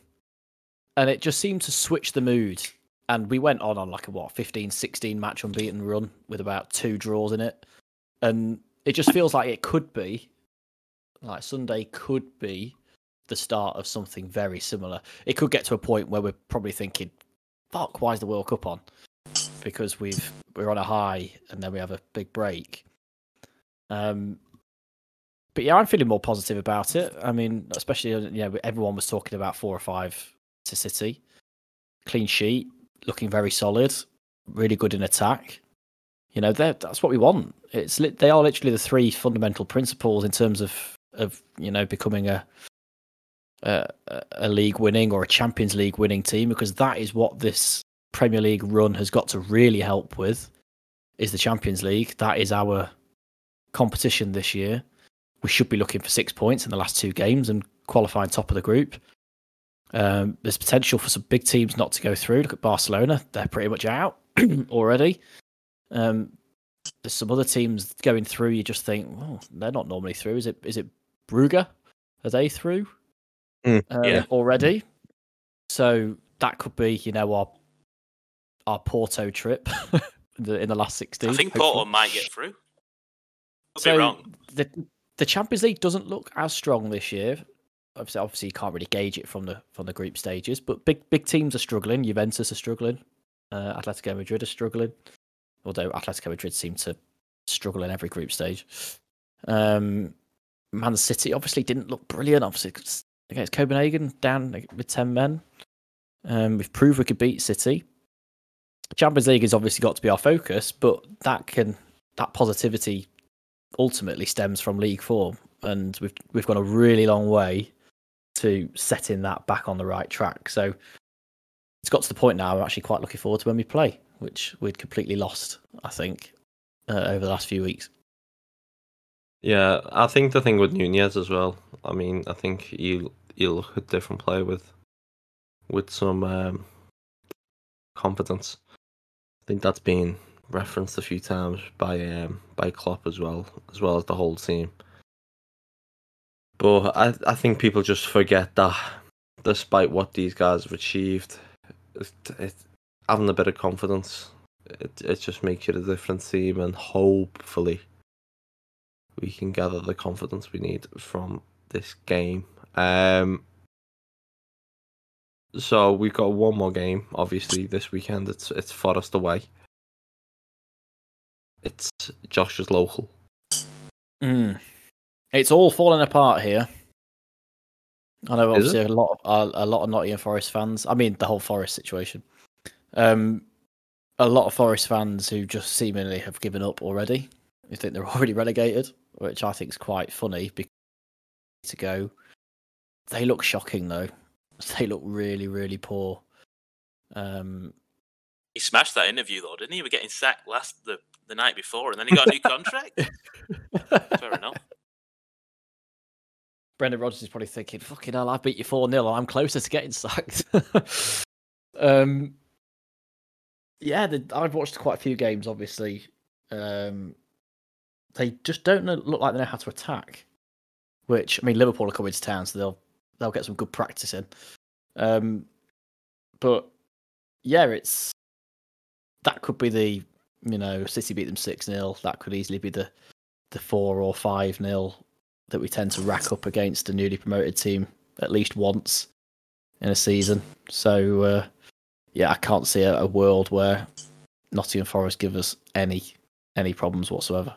and it just seemed to switch the mood. And we went on on like a what 15, 16 match unbeaten run with about two draws in it, and it just feels like it could be like Sunday could be the start of something very similar. It could get to a point where we're probably thinking, "Fuck, why is the World Cup on?" Because we've we're on a high and then we have a big break. Um, but yeah, I'm feeling more positive about it. I mean, especially uh, you know, everyone was talking about four or five to City, clean sheet, looking very solid, really good in attack. You know, that's what we want. It's they are literally the three fundamental principles in terms of of you know becoming a a, a league winning or a Champions League winning team because that is what this Premier League run has got to really help with is the Champions League. That is our competition this year. We should be looking for six points in the last two games and qualifying top of the group. Um, there's potential for some big teams not to go through. Look at Barcelona; they're pretty much out already. Um, there's some other teams going through. You just think, well, they're not normally through. Is it? Is it Brugge? Are they through mm, uh, yeah. already? So that could be, you know, our our Porto trip in, the, in the last sixteen. I think hopefully. Porto might get through. Could so be wrong. The the Champions League doesn't look as strong this year. Obviously, obviously, you can't really gauge it from the from the group stages, but big big teams are struggling. Juventus are struggling. Uh, Atletico Madrid are struggling although Atletico Madrid seem to struggle in every group stage. Um, Man City obviously didn't look brilliant. Obviously against Copenhagen, down with ten men. Um, we've proved we could beat City. Champions League has obviously got to be our focus, but that can that positivity ultimately stems from league form, and we've we've gone a really long way to setting that back on the right track. So it's got to the point now. I'm actually quite looking forward to when we play which we'd completely lost, I think, uh, over the last few weeks. Yeah, I think the thing with Nunez as well. I mean, I think he'll he'll look a different player with with some um, confidence. I think that's been referenced a few times by um, by Klopp as well, as well as the whole team. But I I think people just forget that, despite what these guys have achieved, it, it, having a bit of confidence, it it just makes you a different team, and hopefully we can gather the confidence we need from this game. Um, so we've got one more game, obviously this weekend. It's it's Forest away. It's Josh's local. Mm. It's all falling apart here. I know, obviously, a lot of a, a lot of Nottingham Forest fans. I mean, the whole Forest situation. Um, a lot of Forest fans who just seemingly have given up already. You think they're already relegated, which I think is quite funny. Because to go, they look shocking though. They look really, really poor. Um, he smashed that interview though, didn't he? We were getting sacked last the the night before, and then he got a new contract. Fair enough. Brendan Rodgers is probably thinking, "Fucking hell, I beat you four 0 I'm closer to getting sacked." um, yeah, the, I've watched quite a few games. Obviously, um, they just don't look like they know how to attack. Which I mean, Liverpool are coming to town, so they'll they'll get some good practice in. Um, but yeah, it's that could be the you know City beat them six 0 That could easily be the the four or five 0 that we tend to rack up against a newly promoted team at least once in a season. So uh, yeah, I can't see a, a world where Nottingham Forest give us any any problems whatsoever.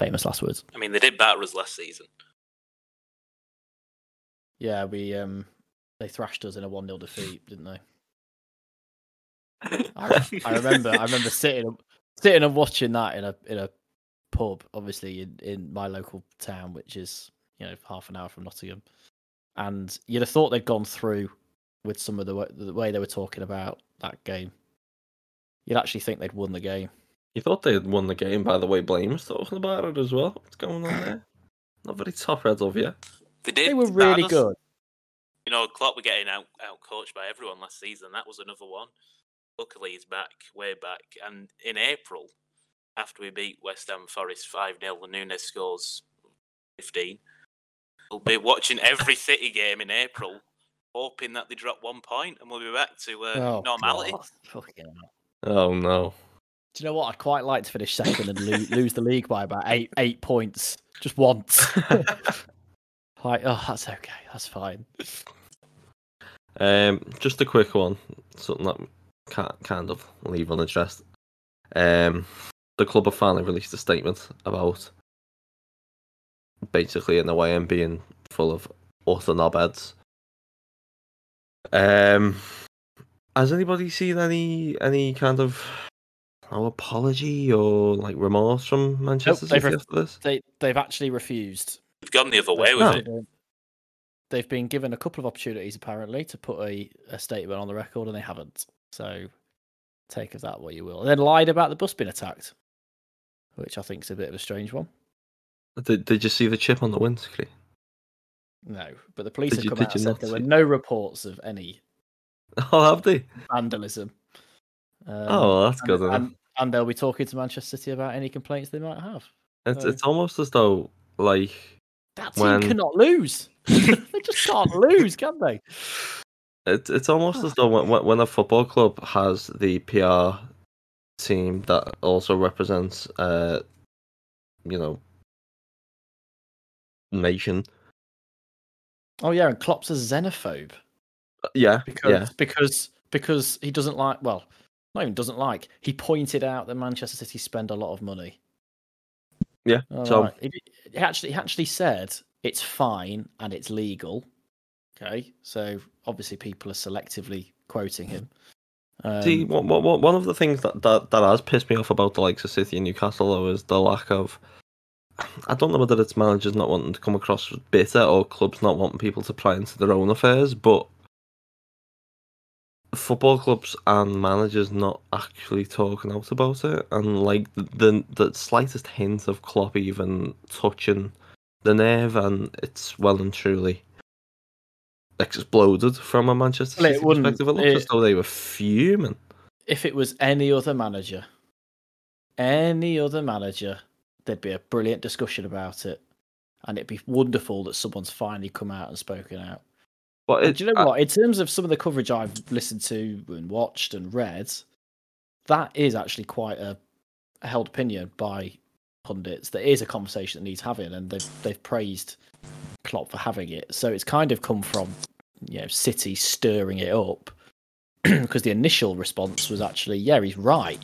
Famous last words. I mean, they did batter us last season. Yeah, we um they thrashed us in a one 0 defeat, didn't they? I, I, remember I remember sitting sitting and watching that in a in a pub, obviously in, in my local town, which is you know half an hour from Nottingham, and you'd have thought they'd gone through with some of the the way they were talking about that game. You'd actually think they'd won the game. You thought they had won the game by the way Blayne was talking about it as well. What's going on there? Not very top heads of you. They did. They were really good. You know, Klopp were getting out out coached by everyone last season. That was another one. Luckily, he's back, way back. And in April, after we beat West Ham Forest 5 0, the Nunez scores 15. We'll be watching every City game in April hoping that they drop one point and we'll be back to uh, Oh, normality. God. Fucking. Oh no. Do you know what? I'd quite like to finish second and lo- lose the league by about eight eight points just once. like, oh, that's okay. That's fine. Um, just a quick one, something that can't kind of leave unaddressed. Um, the club have finally released a statement about basically an away end being full of utter knobheads. Um, has anybody seen any any kind of no apology or like remorse from Manchester they've City ref- after this? They they've actually refused. They've gone the other way with No. it. They've been given a couple of opportunities apparently to put a, a statement on the record and they haven't. So take of that what you will. And then lied about the bus being attacked, which I think is a bit of a strange one. Did, did you see the chip on the windscreen? No, but the police Did have you- come did out and said there were no reports of any Oh, have they? vandalism. Um, oh, well, that's and, good. enough. and, and they'll be talking to Manchester City about any complaints they might have. It's so- it's almost as though like That team When- cannot lose. they just can't lose, can they? it's it's almost as though when when- when a football club has the PR team that also represents uh you know nation. Oh yeah, and Klopp's a xenophobe Yeah, because yeah. because because he doesn't like. Well, not even doesn't like. He pointed out that Manchester City spend a lot of money. Yeah, All so- right. He, he actually he actually said it's fine and it's legal. Okay, so obviously people are selectively quoting him. Um, See, one, one, one one of the things that, that that has pissed me off about the likes of City and Newcastle though is the lack of. I don't know whether it's managers not wanting to come across bitter or clubs not wanting people to pry into their own affairs, but football clubs and managers not actually talking out about it, and like the the slightest hint of Klopp even touching the nerve, and it's well and truly exploded from a Manchester Well, City perspective. It looks it- as though they were fuming. if it was any other manager, any other manager, there'd be a brilliant discussion about it, and it'd be wonderful that someone's finally come out and spoken out. But it, do you know I- what? In terms of some of the coverage I've listened to and watched and read, that is actually quite a, a held opinion by pundits. There is a conversation that needs having, and they've they've praised Klopp for having it. So it's kind of come from you know City stirring it up because the initial response was actually yeah he's right.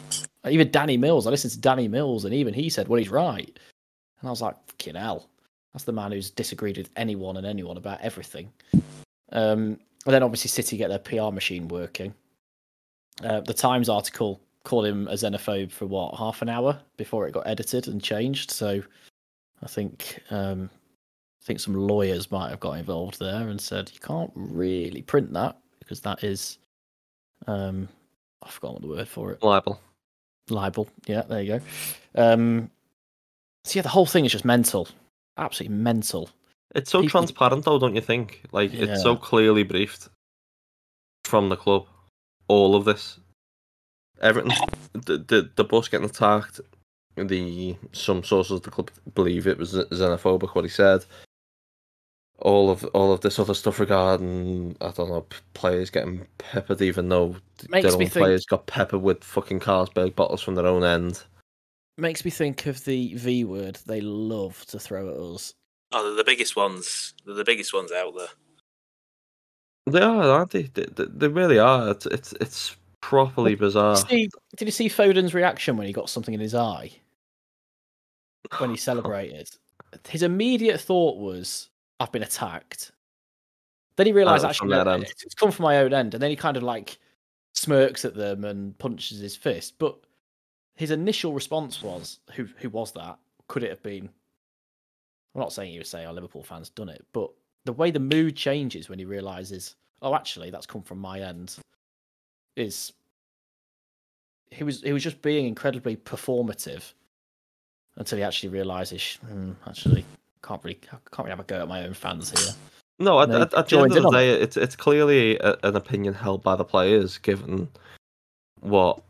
Even Danny Mills, I listened to Danny Mills, and even he said well he's right, and I was like fucking hell. That's the man who's disagreed with anyone and anyone about everything. Um, and then obviously City get their PR machine working. Uh, the Times article called him a xenophobe for what half an hour before it got edited and changed. So I think um, I think some lawyers might have got involved there and said you can't really print that because that is um, I've forgotten what the word for it libel. libel. Yeah, there you go. Um, so yeah, the whole thing is just mental, absolutely mental. It's so People- transparent, though, don't you think? Like it's so clearly briefed from the club. All of this, everything, the the, the bus getting attacked. The some sources of the club believe it was xenophobic. What he said. All of all of this other stuff regarding I don't know players getting peppered, even though th- Makes their own think- players got peppered with fucking Carlsberg bottles from their own end. Makes me think of the V word they love to throw at us. Oh, they're the biggest ones. They're the biggest ones out there. They are, aren't they? They, they, they really are. It's it's it's properly bizarre. Did you see, did you see Foden's reaction when he got something in his eye when he celebrated? His immediate thought was, "I've been attacked." Then he realised Oh, actually no, it's it's come from my own end, and then he kind of like smirks at them and punches his fist. But his initial response was, "Who who was that? Could it have been?" I'm not saying he would say, "Oh, Liverpool fans done it," but the way the mood changes when he realizes, "Oh, actually, that's come from my end," is he was he was just being incredibly performative until he actually realizes, hmm, actually, can't really can't really have a go at my own fans here. No, at, at, at the end of the day, it's it's clearly a, an opinion held by the players, given what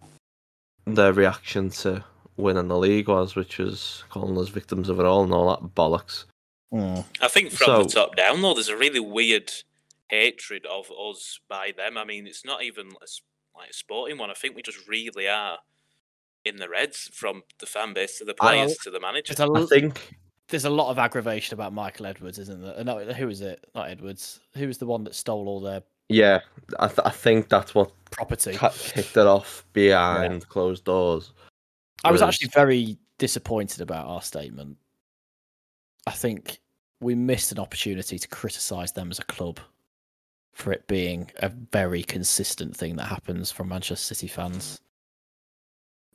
their reaction to winning the league was, which was calling us victims of it all and all that bollocks. Mm. I think from the top down, though, there's a really weird hatred of us by them. I mean, it's not even a s- like a sporting one. I think we just really are in the reds from the fan base to the I- players to the manager. I, a, I l- think there's a lot of aggravation about Michael Edwards, isn't there? No, who is it? Not Edwards. Who was the one that stole all their yeah, I, th- I think that's what property? kicked it off behind closed doors. I was actually very disappointed about our statement. I think we missed an opportunity to criticise them as a club for it being a very consistent thing that happens from Manchester City fans.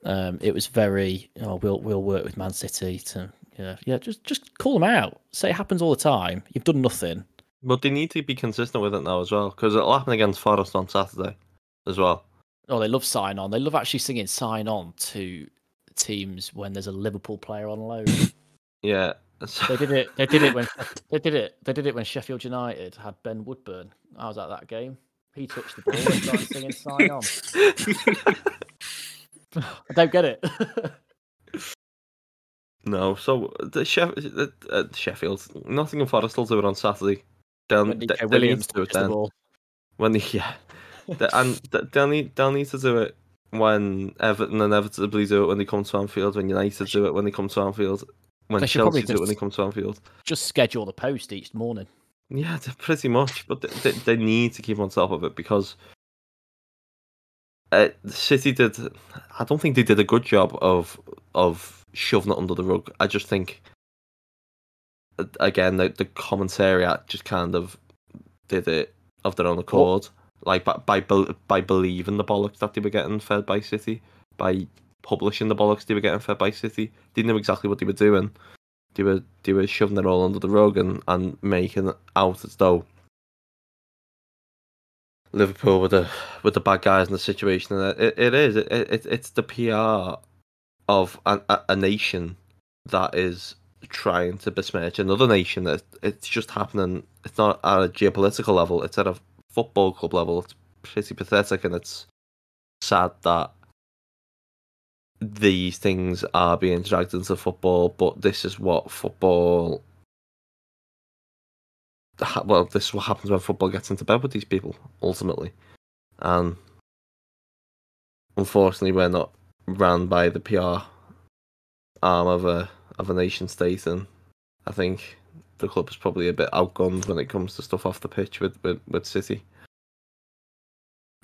Um, it was very, oh, we'll we'll work with Man City to, yeah, yeah, just just call them out. Say it happens all the time. You've done nothing. But they need to be consistent with it now as well, because it'll happen against Forest on Saturday as well. Oh, they love sign on. They love actually singing sign on to teams when there's a Liverpool player on loan. Yeah. They did it. They did it when they did it. They did it when Sheffield United had Ben Woodburn. I was at that game. He touched the ball and started singing "Sign On." I don't get it. no, so the Sheff- uh, uh, Sheffield, Nottingham Forest will do it on Saturday. They'll, when they, Neco they need Williams do it touched the then. ball. When they, yeah, They- and th- they'll need they'll need to do it when Everton inevitably do it when they come to Anfield. When United do it when they come to Anfield. When Chelsea do it when they come to Anfield. Just schedule the post each morning. Yeah, pretty much. But they, they, they need to keep on top of it because uh, City did. I don't think they did a good job of of shoving it under the rug. I just think uh, again the the commissariat just kind of did it of their own accord, like by by, believing the bollocks that they were getting fed by City, by publishing the bollocks they were getting fed by City. They knew exactly what they were doing. They were they were shoving it all under the rug and, and making out as though Liverpool were the with the bad guys in the situation, and it, it is it, it it's the PR of a, a, a nation that is trying to besmirch another nation. It, it's just happening. It's not at a geopolitical level. It's at a football club level. It's pretty pathetic, and it's sad that these things are being dragged into football. But this is what football. Well, this is what happens when football gets into bed with these people ultimately, and unfortunately, we're not ran by the PR arm of a of a nation state, and I think the club is probably a bit outgunned when it comes to stuff off the pitch with with, with City,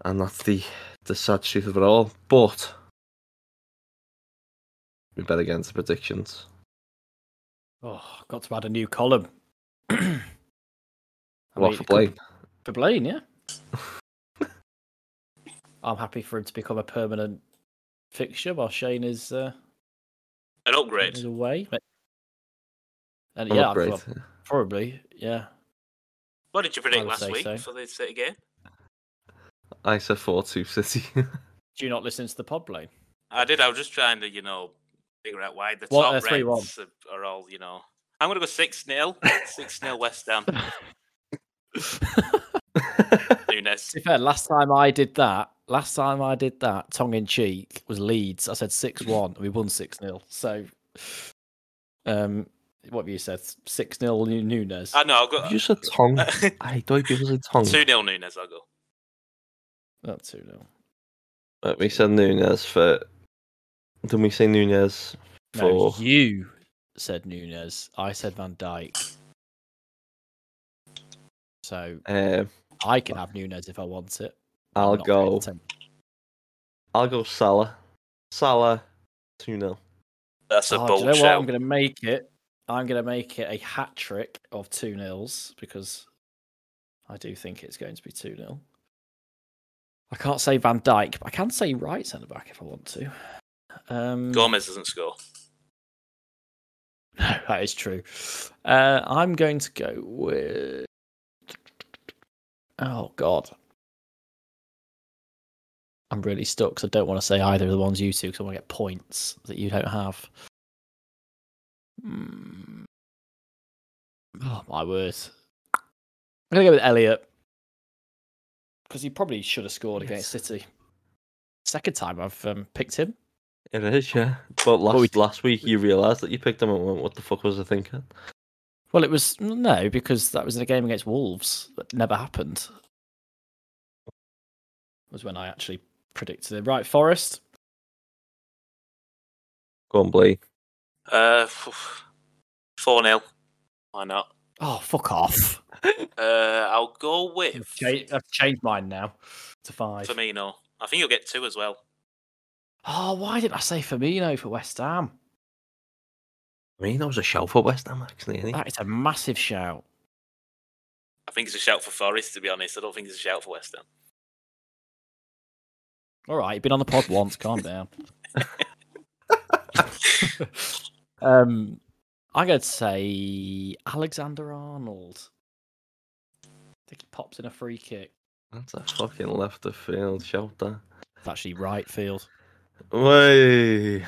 and that's the the sad truth of it all. But we better get into predictions. Oh, got to add a new column. I What mean, for it could- Blayne? For Blayne, yeah. I'm happy for him to become a permanent fixture while Shane is uh, An upgrade. is away. But- And yeah, upgrade. well, probably, yeah. What did you predict last say week so. for the City game? I said four two City. Do you not listen to the pod, Blayne? I did. I was just trying to, you know, figure out why the What, top uh, 3-1? Reds are, are all, you know. I'm gonna go six 0 Six 0 West Ham. Nunez. To be fair, last time I did that, last time I did that, tongue in cheek, was Leeds. I said 6 1, and we won 6 0. So, um, what have you said? 6 0 Nunez. I know. I'll go. you said tongue. I thought people said tongue. Two 0 Nunez. I'll go. Not 2 0. Uh, We said Nunez for. Didn't we say Nunez No, you said Nunez. I said Van Dijk. So Um, I can have Nunez if I want it. I'm I'll go. I'll go Salah. Salah, two 0 That's a Oh, do you know what? I'm going to make it. I'm going to make it a hat trick of two nils because I do think it's going to be two 0 I can't say Van Dijk, but I can say right centre back if I want to. Um, Gomez doesn't score. No, that is true. Uh, I'm going to go with. Oh God, I'm really stuck because I don't want to say either of the ones you two because I want to get points that you don't have. Hmm. Oh my word! I'm gonna go with Elliott because he probably should have scored against City. Second time I've um, picked him. It is, yeah. But last we- last week you realised that you picked him and went, "What the fuck was I thinking?" Well, it was no because that was in a game against Wolves that never happened. Was when I actually predicted it. Right, Forest. Go on, Blake. Uh, four 0 Why not? Oh, fuck off! Uh, I'll go I've with cha- I've changed mine now to five. Firmino. I think you'll get two as well. Oh, why didn't I say Firmino for West Ham? I mean, that was a shout for West Ham, actually. Isn't he? That is a massive shout. I think it's a shout for Forest, to be honest. I don't think it's a shout for West Ham. All right, you've been on the pod once. Calm down. um, I gotta say Alexander Arnold. I think he pops in a free kick. That's a fucking left of field shelter. It's actually right field. Way.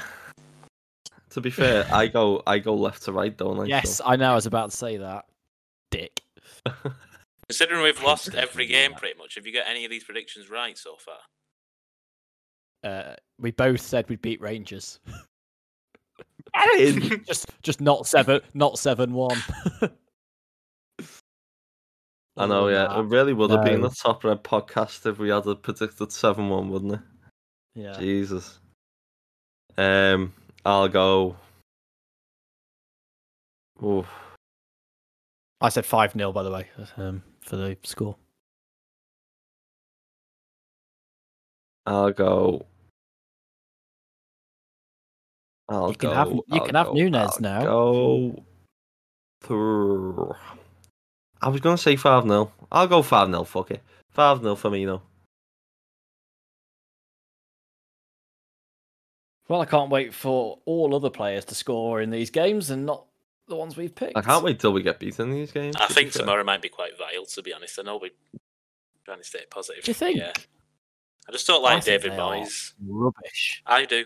To be fair, I go I go left to right, don't I? Yes, I know. I was about to say that. Dick. Considering we've lost every game pretty much, have you got any of these predictions right so far? Uh, we both said we'd beat Rangers. So. just, just not seven, not seven one. I know, yeah. It really would have been the top red podcast if we had a predicted seven one, wouldn't it? Yeah. Jesus. Um, I'll go. Oof. I said five 0 by the way, um, for the score. I'll go. I'll You can go. have- you I'll can have go, Nunez I'll now. Go. Through. I was gonna say five 0 I'll go five 0 Fuck it. Five 0 for me though. Well, I can't wait for all other players to score in these games and not the ones we've picked. I can't wait till we get beaten in these games. I think tomorrow might be quite vile, to be honest. I know we're trying to stay positive. Do you think? Yeah. I just don't like think David they. Moyes. Rubbish. I do.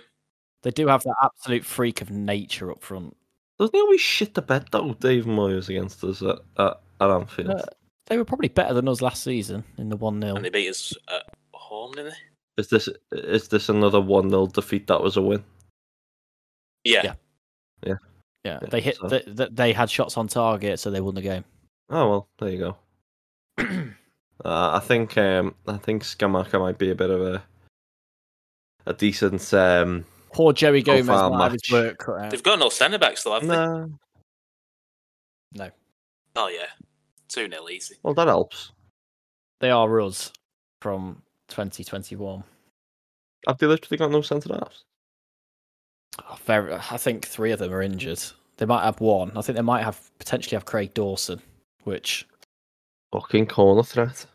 They do have that absolute freak of nature up front. Doesn't he always shit the bed though, Dave Moyes against us at, at, at Anfield? Uh, They were probably better than us last season in the 1 0. And they beat us at home, didn't they? Is this is this another one 0 defeat that was a win? Yeah. Yeah, Yeah, they hit. so- They, they, they had shots on target, so they won the game. Oh well, there you go. Uh, I think um, I think Scamacca might be a bit of a a decent. Um, Poor Joey Gomez might have his work cut out. They've got no centre backs, though, have they? No, Oh, yeah. 2 0 easy. well that helps. they are us from 2021. Have they literally got no centre halves? Oh, very, I think three of them are injured. They might have one. I think they might have potentially have Craig Dawson, which Fucking corner threat.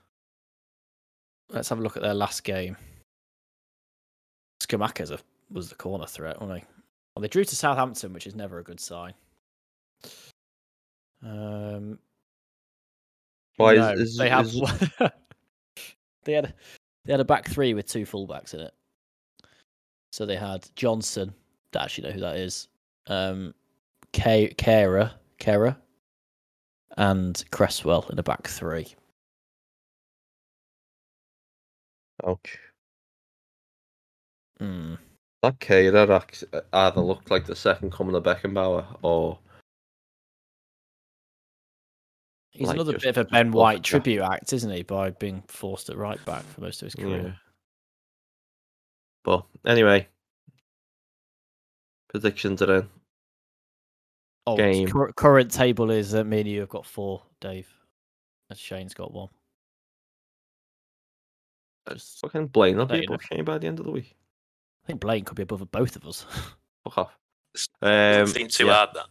let's have a look at their last game. Scamacca's a, was the corner threat, wasn't he? Well, they drew to Southampton, which is never a good sign. Um, Why is- no, is- they have is- they had they had a back three with two fullbacks in it. So they had Johnson. Don't actually know who that is. Um, K- Kehrer, Kehrer, and Cresswell in a back three. Ouch. Hmm. That act- either looked like the second coming of Beckenbauer or He's Like, another bit of a Ben White tribute act, isn't he? By being forced at right back for most of his career. Yeah. But anyway, predictions are in. Oh, Game. cur- current table is uh, me and you have got four, Dave. And Shane's got one. I just Fucking Blayne will Let be you Shane by the end of the week. I think Blayne could be above both of us. Fuck off. Doesn't Um, seem too yeah. hard, that.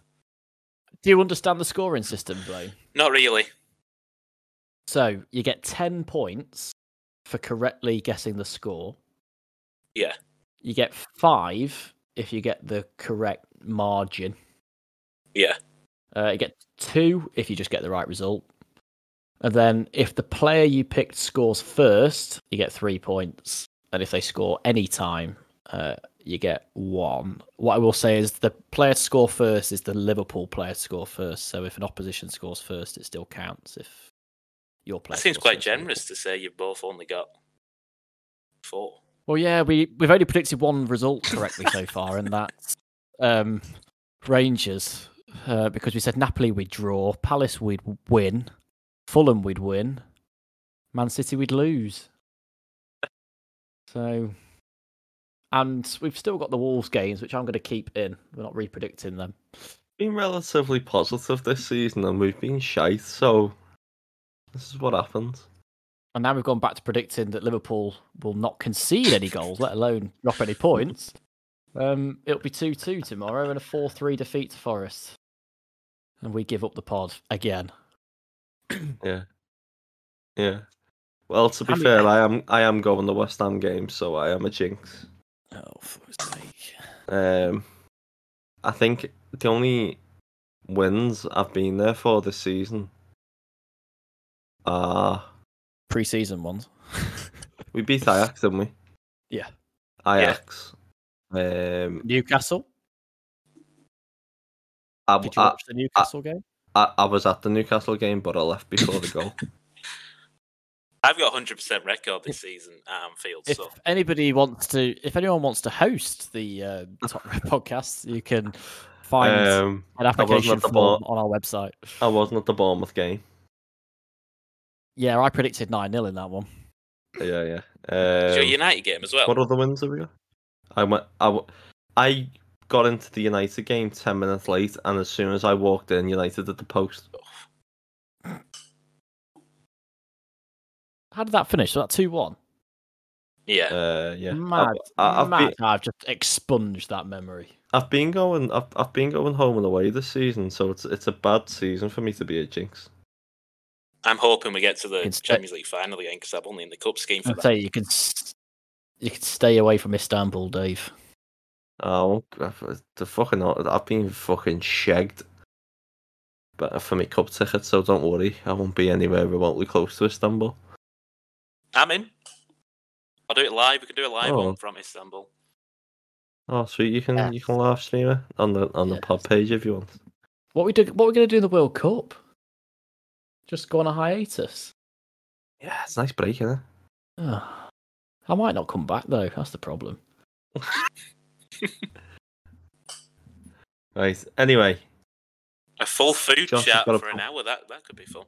Do you understand the scoring system, Blayne? Not really. So you get 10 points for correctly guessing the score. Yeah. You get five if you get the correct margin. Yeah. Uh, you get two if you just get the right result. And then if the player you picked scores first, you get three points. And if they score any time, uh, you get one. What I will say is the player to score first is the Liverpool player to score first. So if an opposition scores first, it still counts. If your player That seems quite generous to say you've both only got four. Well, yeah, we we've only predicted one result correctly so far, and that's um, Rangers. uh, because we said Napoli we'd draw, Palace we'd win, Fulham we'd win, Man City we'd lose. So, and we've still got the Wolves games, which I'm going to keep in. We're not repredicting them. Been relatively positive this season, and we've been shite. So this is what happens. And now we've gone back to predicting that Liverpool will not concede any goals, let alone drop any points. Um, it'll be 2 2 tomorrow and a 4 3 defeat to Forest. And we give up the pod again. Yeah, yeah. Well, to be How many- fair, I am I am going the West Ham game, so I am a jinx. Oh, fuck's sake. Um, I think the only wins I've been there for this season are Pre season ones. we beat Ajax, didn't we? Yeah. Ajax. Um, Newcastle. I, Did you I, watch the Newcastle game? I, I was at the Newcastle game, but I left before the goal. I've got 100% record this season at Anfield, If so anybody wants to, if anyone wants to host the uh, Top Red podcast, you can find Um, an application the form bar. on our website. I wasn't at the Bournemouth game. Yeah, I predicted 9 0 in that one. Yeah, yeah. it's your Um, United game as well. What other wins have we got? I went. I, I got into the United game ten minutes late, and as soon as I walked in, United at the post. How did that finish? Was that 2 1? Yeah. Uh, yeah. Mad. I, I've, mad. been, I've just expunged that memory. I've been going. I've, I've been going home and away this season, so it's it's a bad season for me to be a jinx. I'm hoping we get to the It's- Champions League final again because I'm only in the cup scheme for I'd that. say you can you can stay away from Istanbul, Dave. Oh, the fucking I've been fucking shagged. But for me cup ticket, so don't worry, I won't be anywhere remotely close to Istanbul. I'm in. I'll do it live. We can do a live Oh. one from Istanbul. Oh, sweet! You can Yeah. you can live stream it on the on the Yes. pod page if you want. What we do? What we're going to do in the World Cup? Just go on a hiatus. Yeah, it's a nice break, isn't it? Oh, I might not come back though. That's the problem. Right. Anyway, A full food Josh, chat got a for an hour. That that could be fun.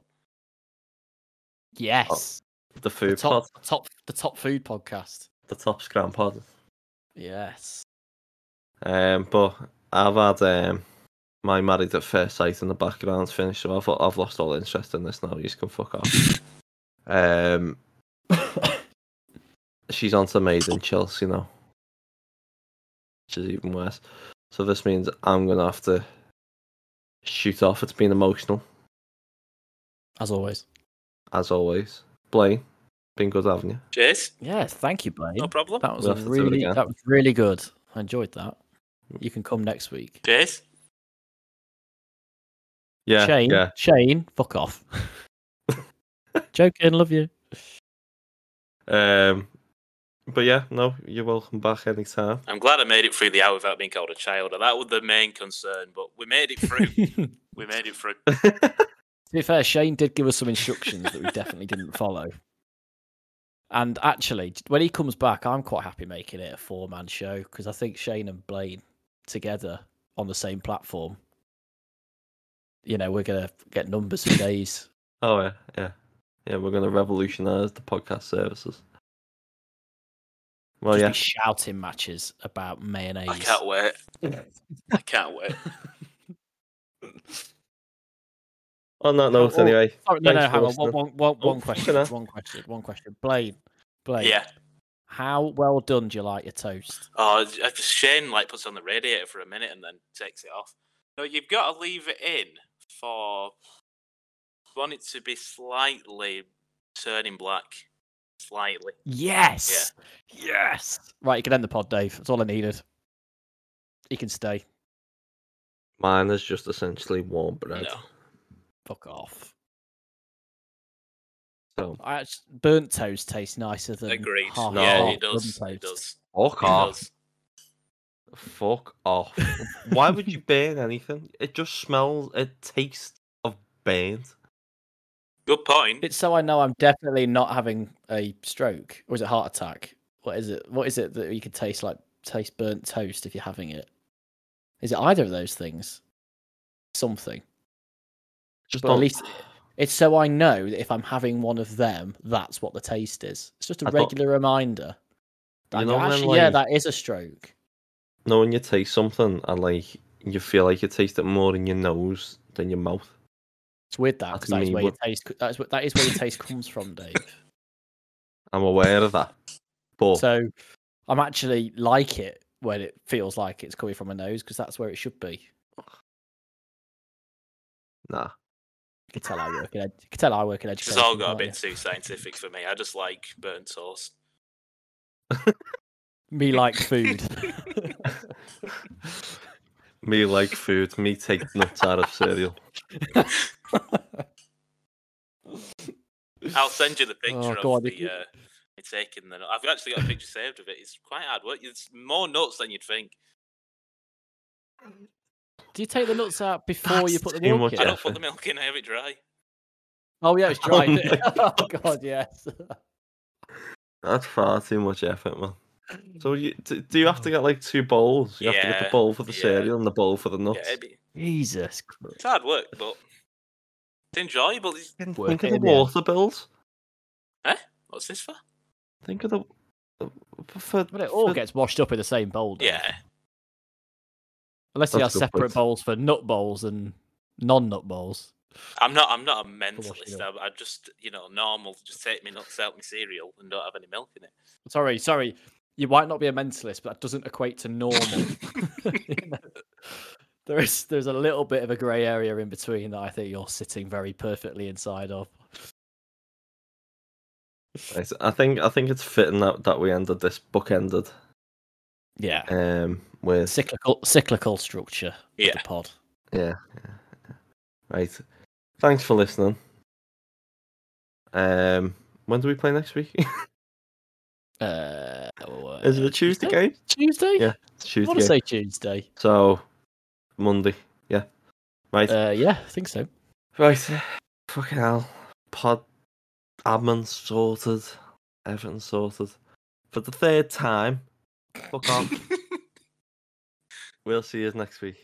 Yes, the the food top, pod, top, the top food podcast. the top scram pod. Yes. Um, but I've had um my married at first sight in the background finished, so I've I've lost all interest in this now. You just can fuck off. um, she's on to Made in Chelsea now, which is even worse. So this means I'm gonna have to shoot off. It's been emotional As always. as always. Blayne, been good having you. Cheers. Yes. Thank you, Blayne. No problem. That was We'll a have to do it really that was really good. I enjoyed that. You can come next week. Cheers. Yeah, Shane. yeah. Shane. Fuck off. Joking. Love you. Um, but yeah, no, you're welcome back anytime. I'm glad I made it through the hour without being called a child. That was the main concern, but we made it through. we made it through. To be fair, Shane did give us some instructions that we definitely didn't follow. And actually, when he comes back, I'm quite happy making it a four man show because I think Shane and Blayne together on the same platform, you know, we're going to get numbers for days. Oh yeah, yeah, yeah. We're gonna revolutionise the podcast services. Well, Just yeah. be shouting matches about mayonnaise. I can't wait. I can't wait. On that note, Oh, anyway. Sorry, no, no, hang on. One, listening. one, one, Oh, one question. fucking. One question. One question. Blayne, Blayne. Yeah. How well done do you like your toast? Oh, I- Shane like puts on the radiator for a minute and then takes it off. No, you've got to leave it in for you want it to be slightly turning black, slightly. Yes. Yes. Right, you can end the pod, Dave. That's all I needed. You can stay. Mine is just essentially warm bread. No. Fuck off. So I actually, burnt toast tastes nicer than Agreed. half No. Yeah, it does. wooden It toast. does. fuck It off. does. Fuck off. Why would you burn anything? It just smells. It tastes of burnt. Good point. It's so I know I'm definitely not having a stroke or is it heart attack? What is it? What is it that you could taste like taste burnt toast if you're having it? Is it either of those things? something. Just But at least it's so I know that if I'm having one of them, that's what the taste is. It's just a I regular reminder. That You know actually, yeah, that is a stroke. know when you taste something and like you feel like you taste it more in your nose than your mouth. It's weird that That's because that is me, where your taste. That's what that is where your taste comes from, Dave. I'm aware of that. But So I'm actually like it when it feels like it's coming from my nose because that's where it should be. nah. You can tell I work in. Ed- you can tell I work in This education. has all got a bit you? too scientific for me. I just like burnt toast. Me like food. Me like food, me take nuts out of cereal. I'll send you the picture go of on, the you- uh, me taking the. I've actually got a picture saved of it. It's quite hard work. It's more nuts than you'd think. Do you take the nuts out before you put the too milk much I don't put the milk in. I have it dry. Oh yeah, it's dry. Oh isn't it? my oh god, yes. That's far too much effort, man. So you do, do you have to get like two bowls? You have to get the bowl for the yeah. cereal and the bowl for the nuts. it'd be, Jesus. it's hard work, but it's enjoyable. It's- Think Work of the in the end. water bills. Eh? What's this for? Think of the for, Well, it all for- gets washed up in the same bowl. doesn't it? Yeah, Unless you have That's a good separate point. bowls for nut bowls and non-nut bowls. I'm not. I'm not a mentalist. up. I, I just, you know, normal. Just take me nuts out my cereal and don't have any milk in it. Sorry, sorry. You might not be a mentalist, but that doesn't equate to normal. You know? There is there's a little bit of a grey area in between that I think you're sitting very perfectly inside of. I think I think it's fitting that, that we ended this book ended Yeah. um with Cyclical cyclical structure Yeah. the pod. yeah, yeah, yeah. right. Thanks for listening. Um, when do we play next week? Uh, Is it a Tuesday game? Tuesday? Yeah, It's I Tuesday. want to say Tuesday. So Monday, yeah. Right, Uh, yeah, I think so. right. Fucking hell. Pod admin sorted. Everything sorted. For the third time. Fuck off. we'll see you next week.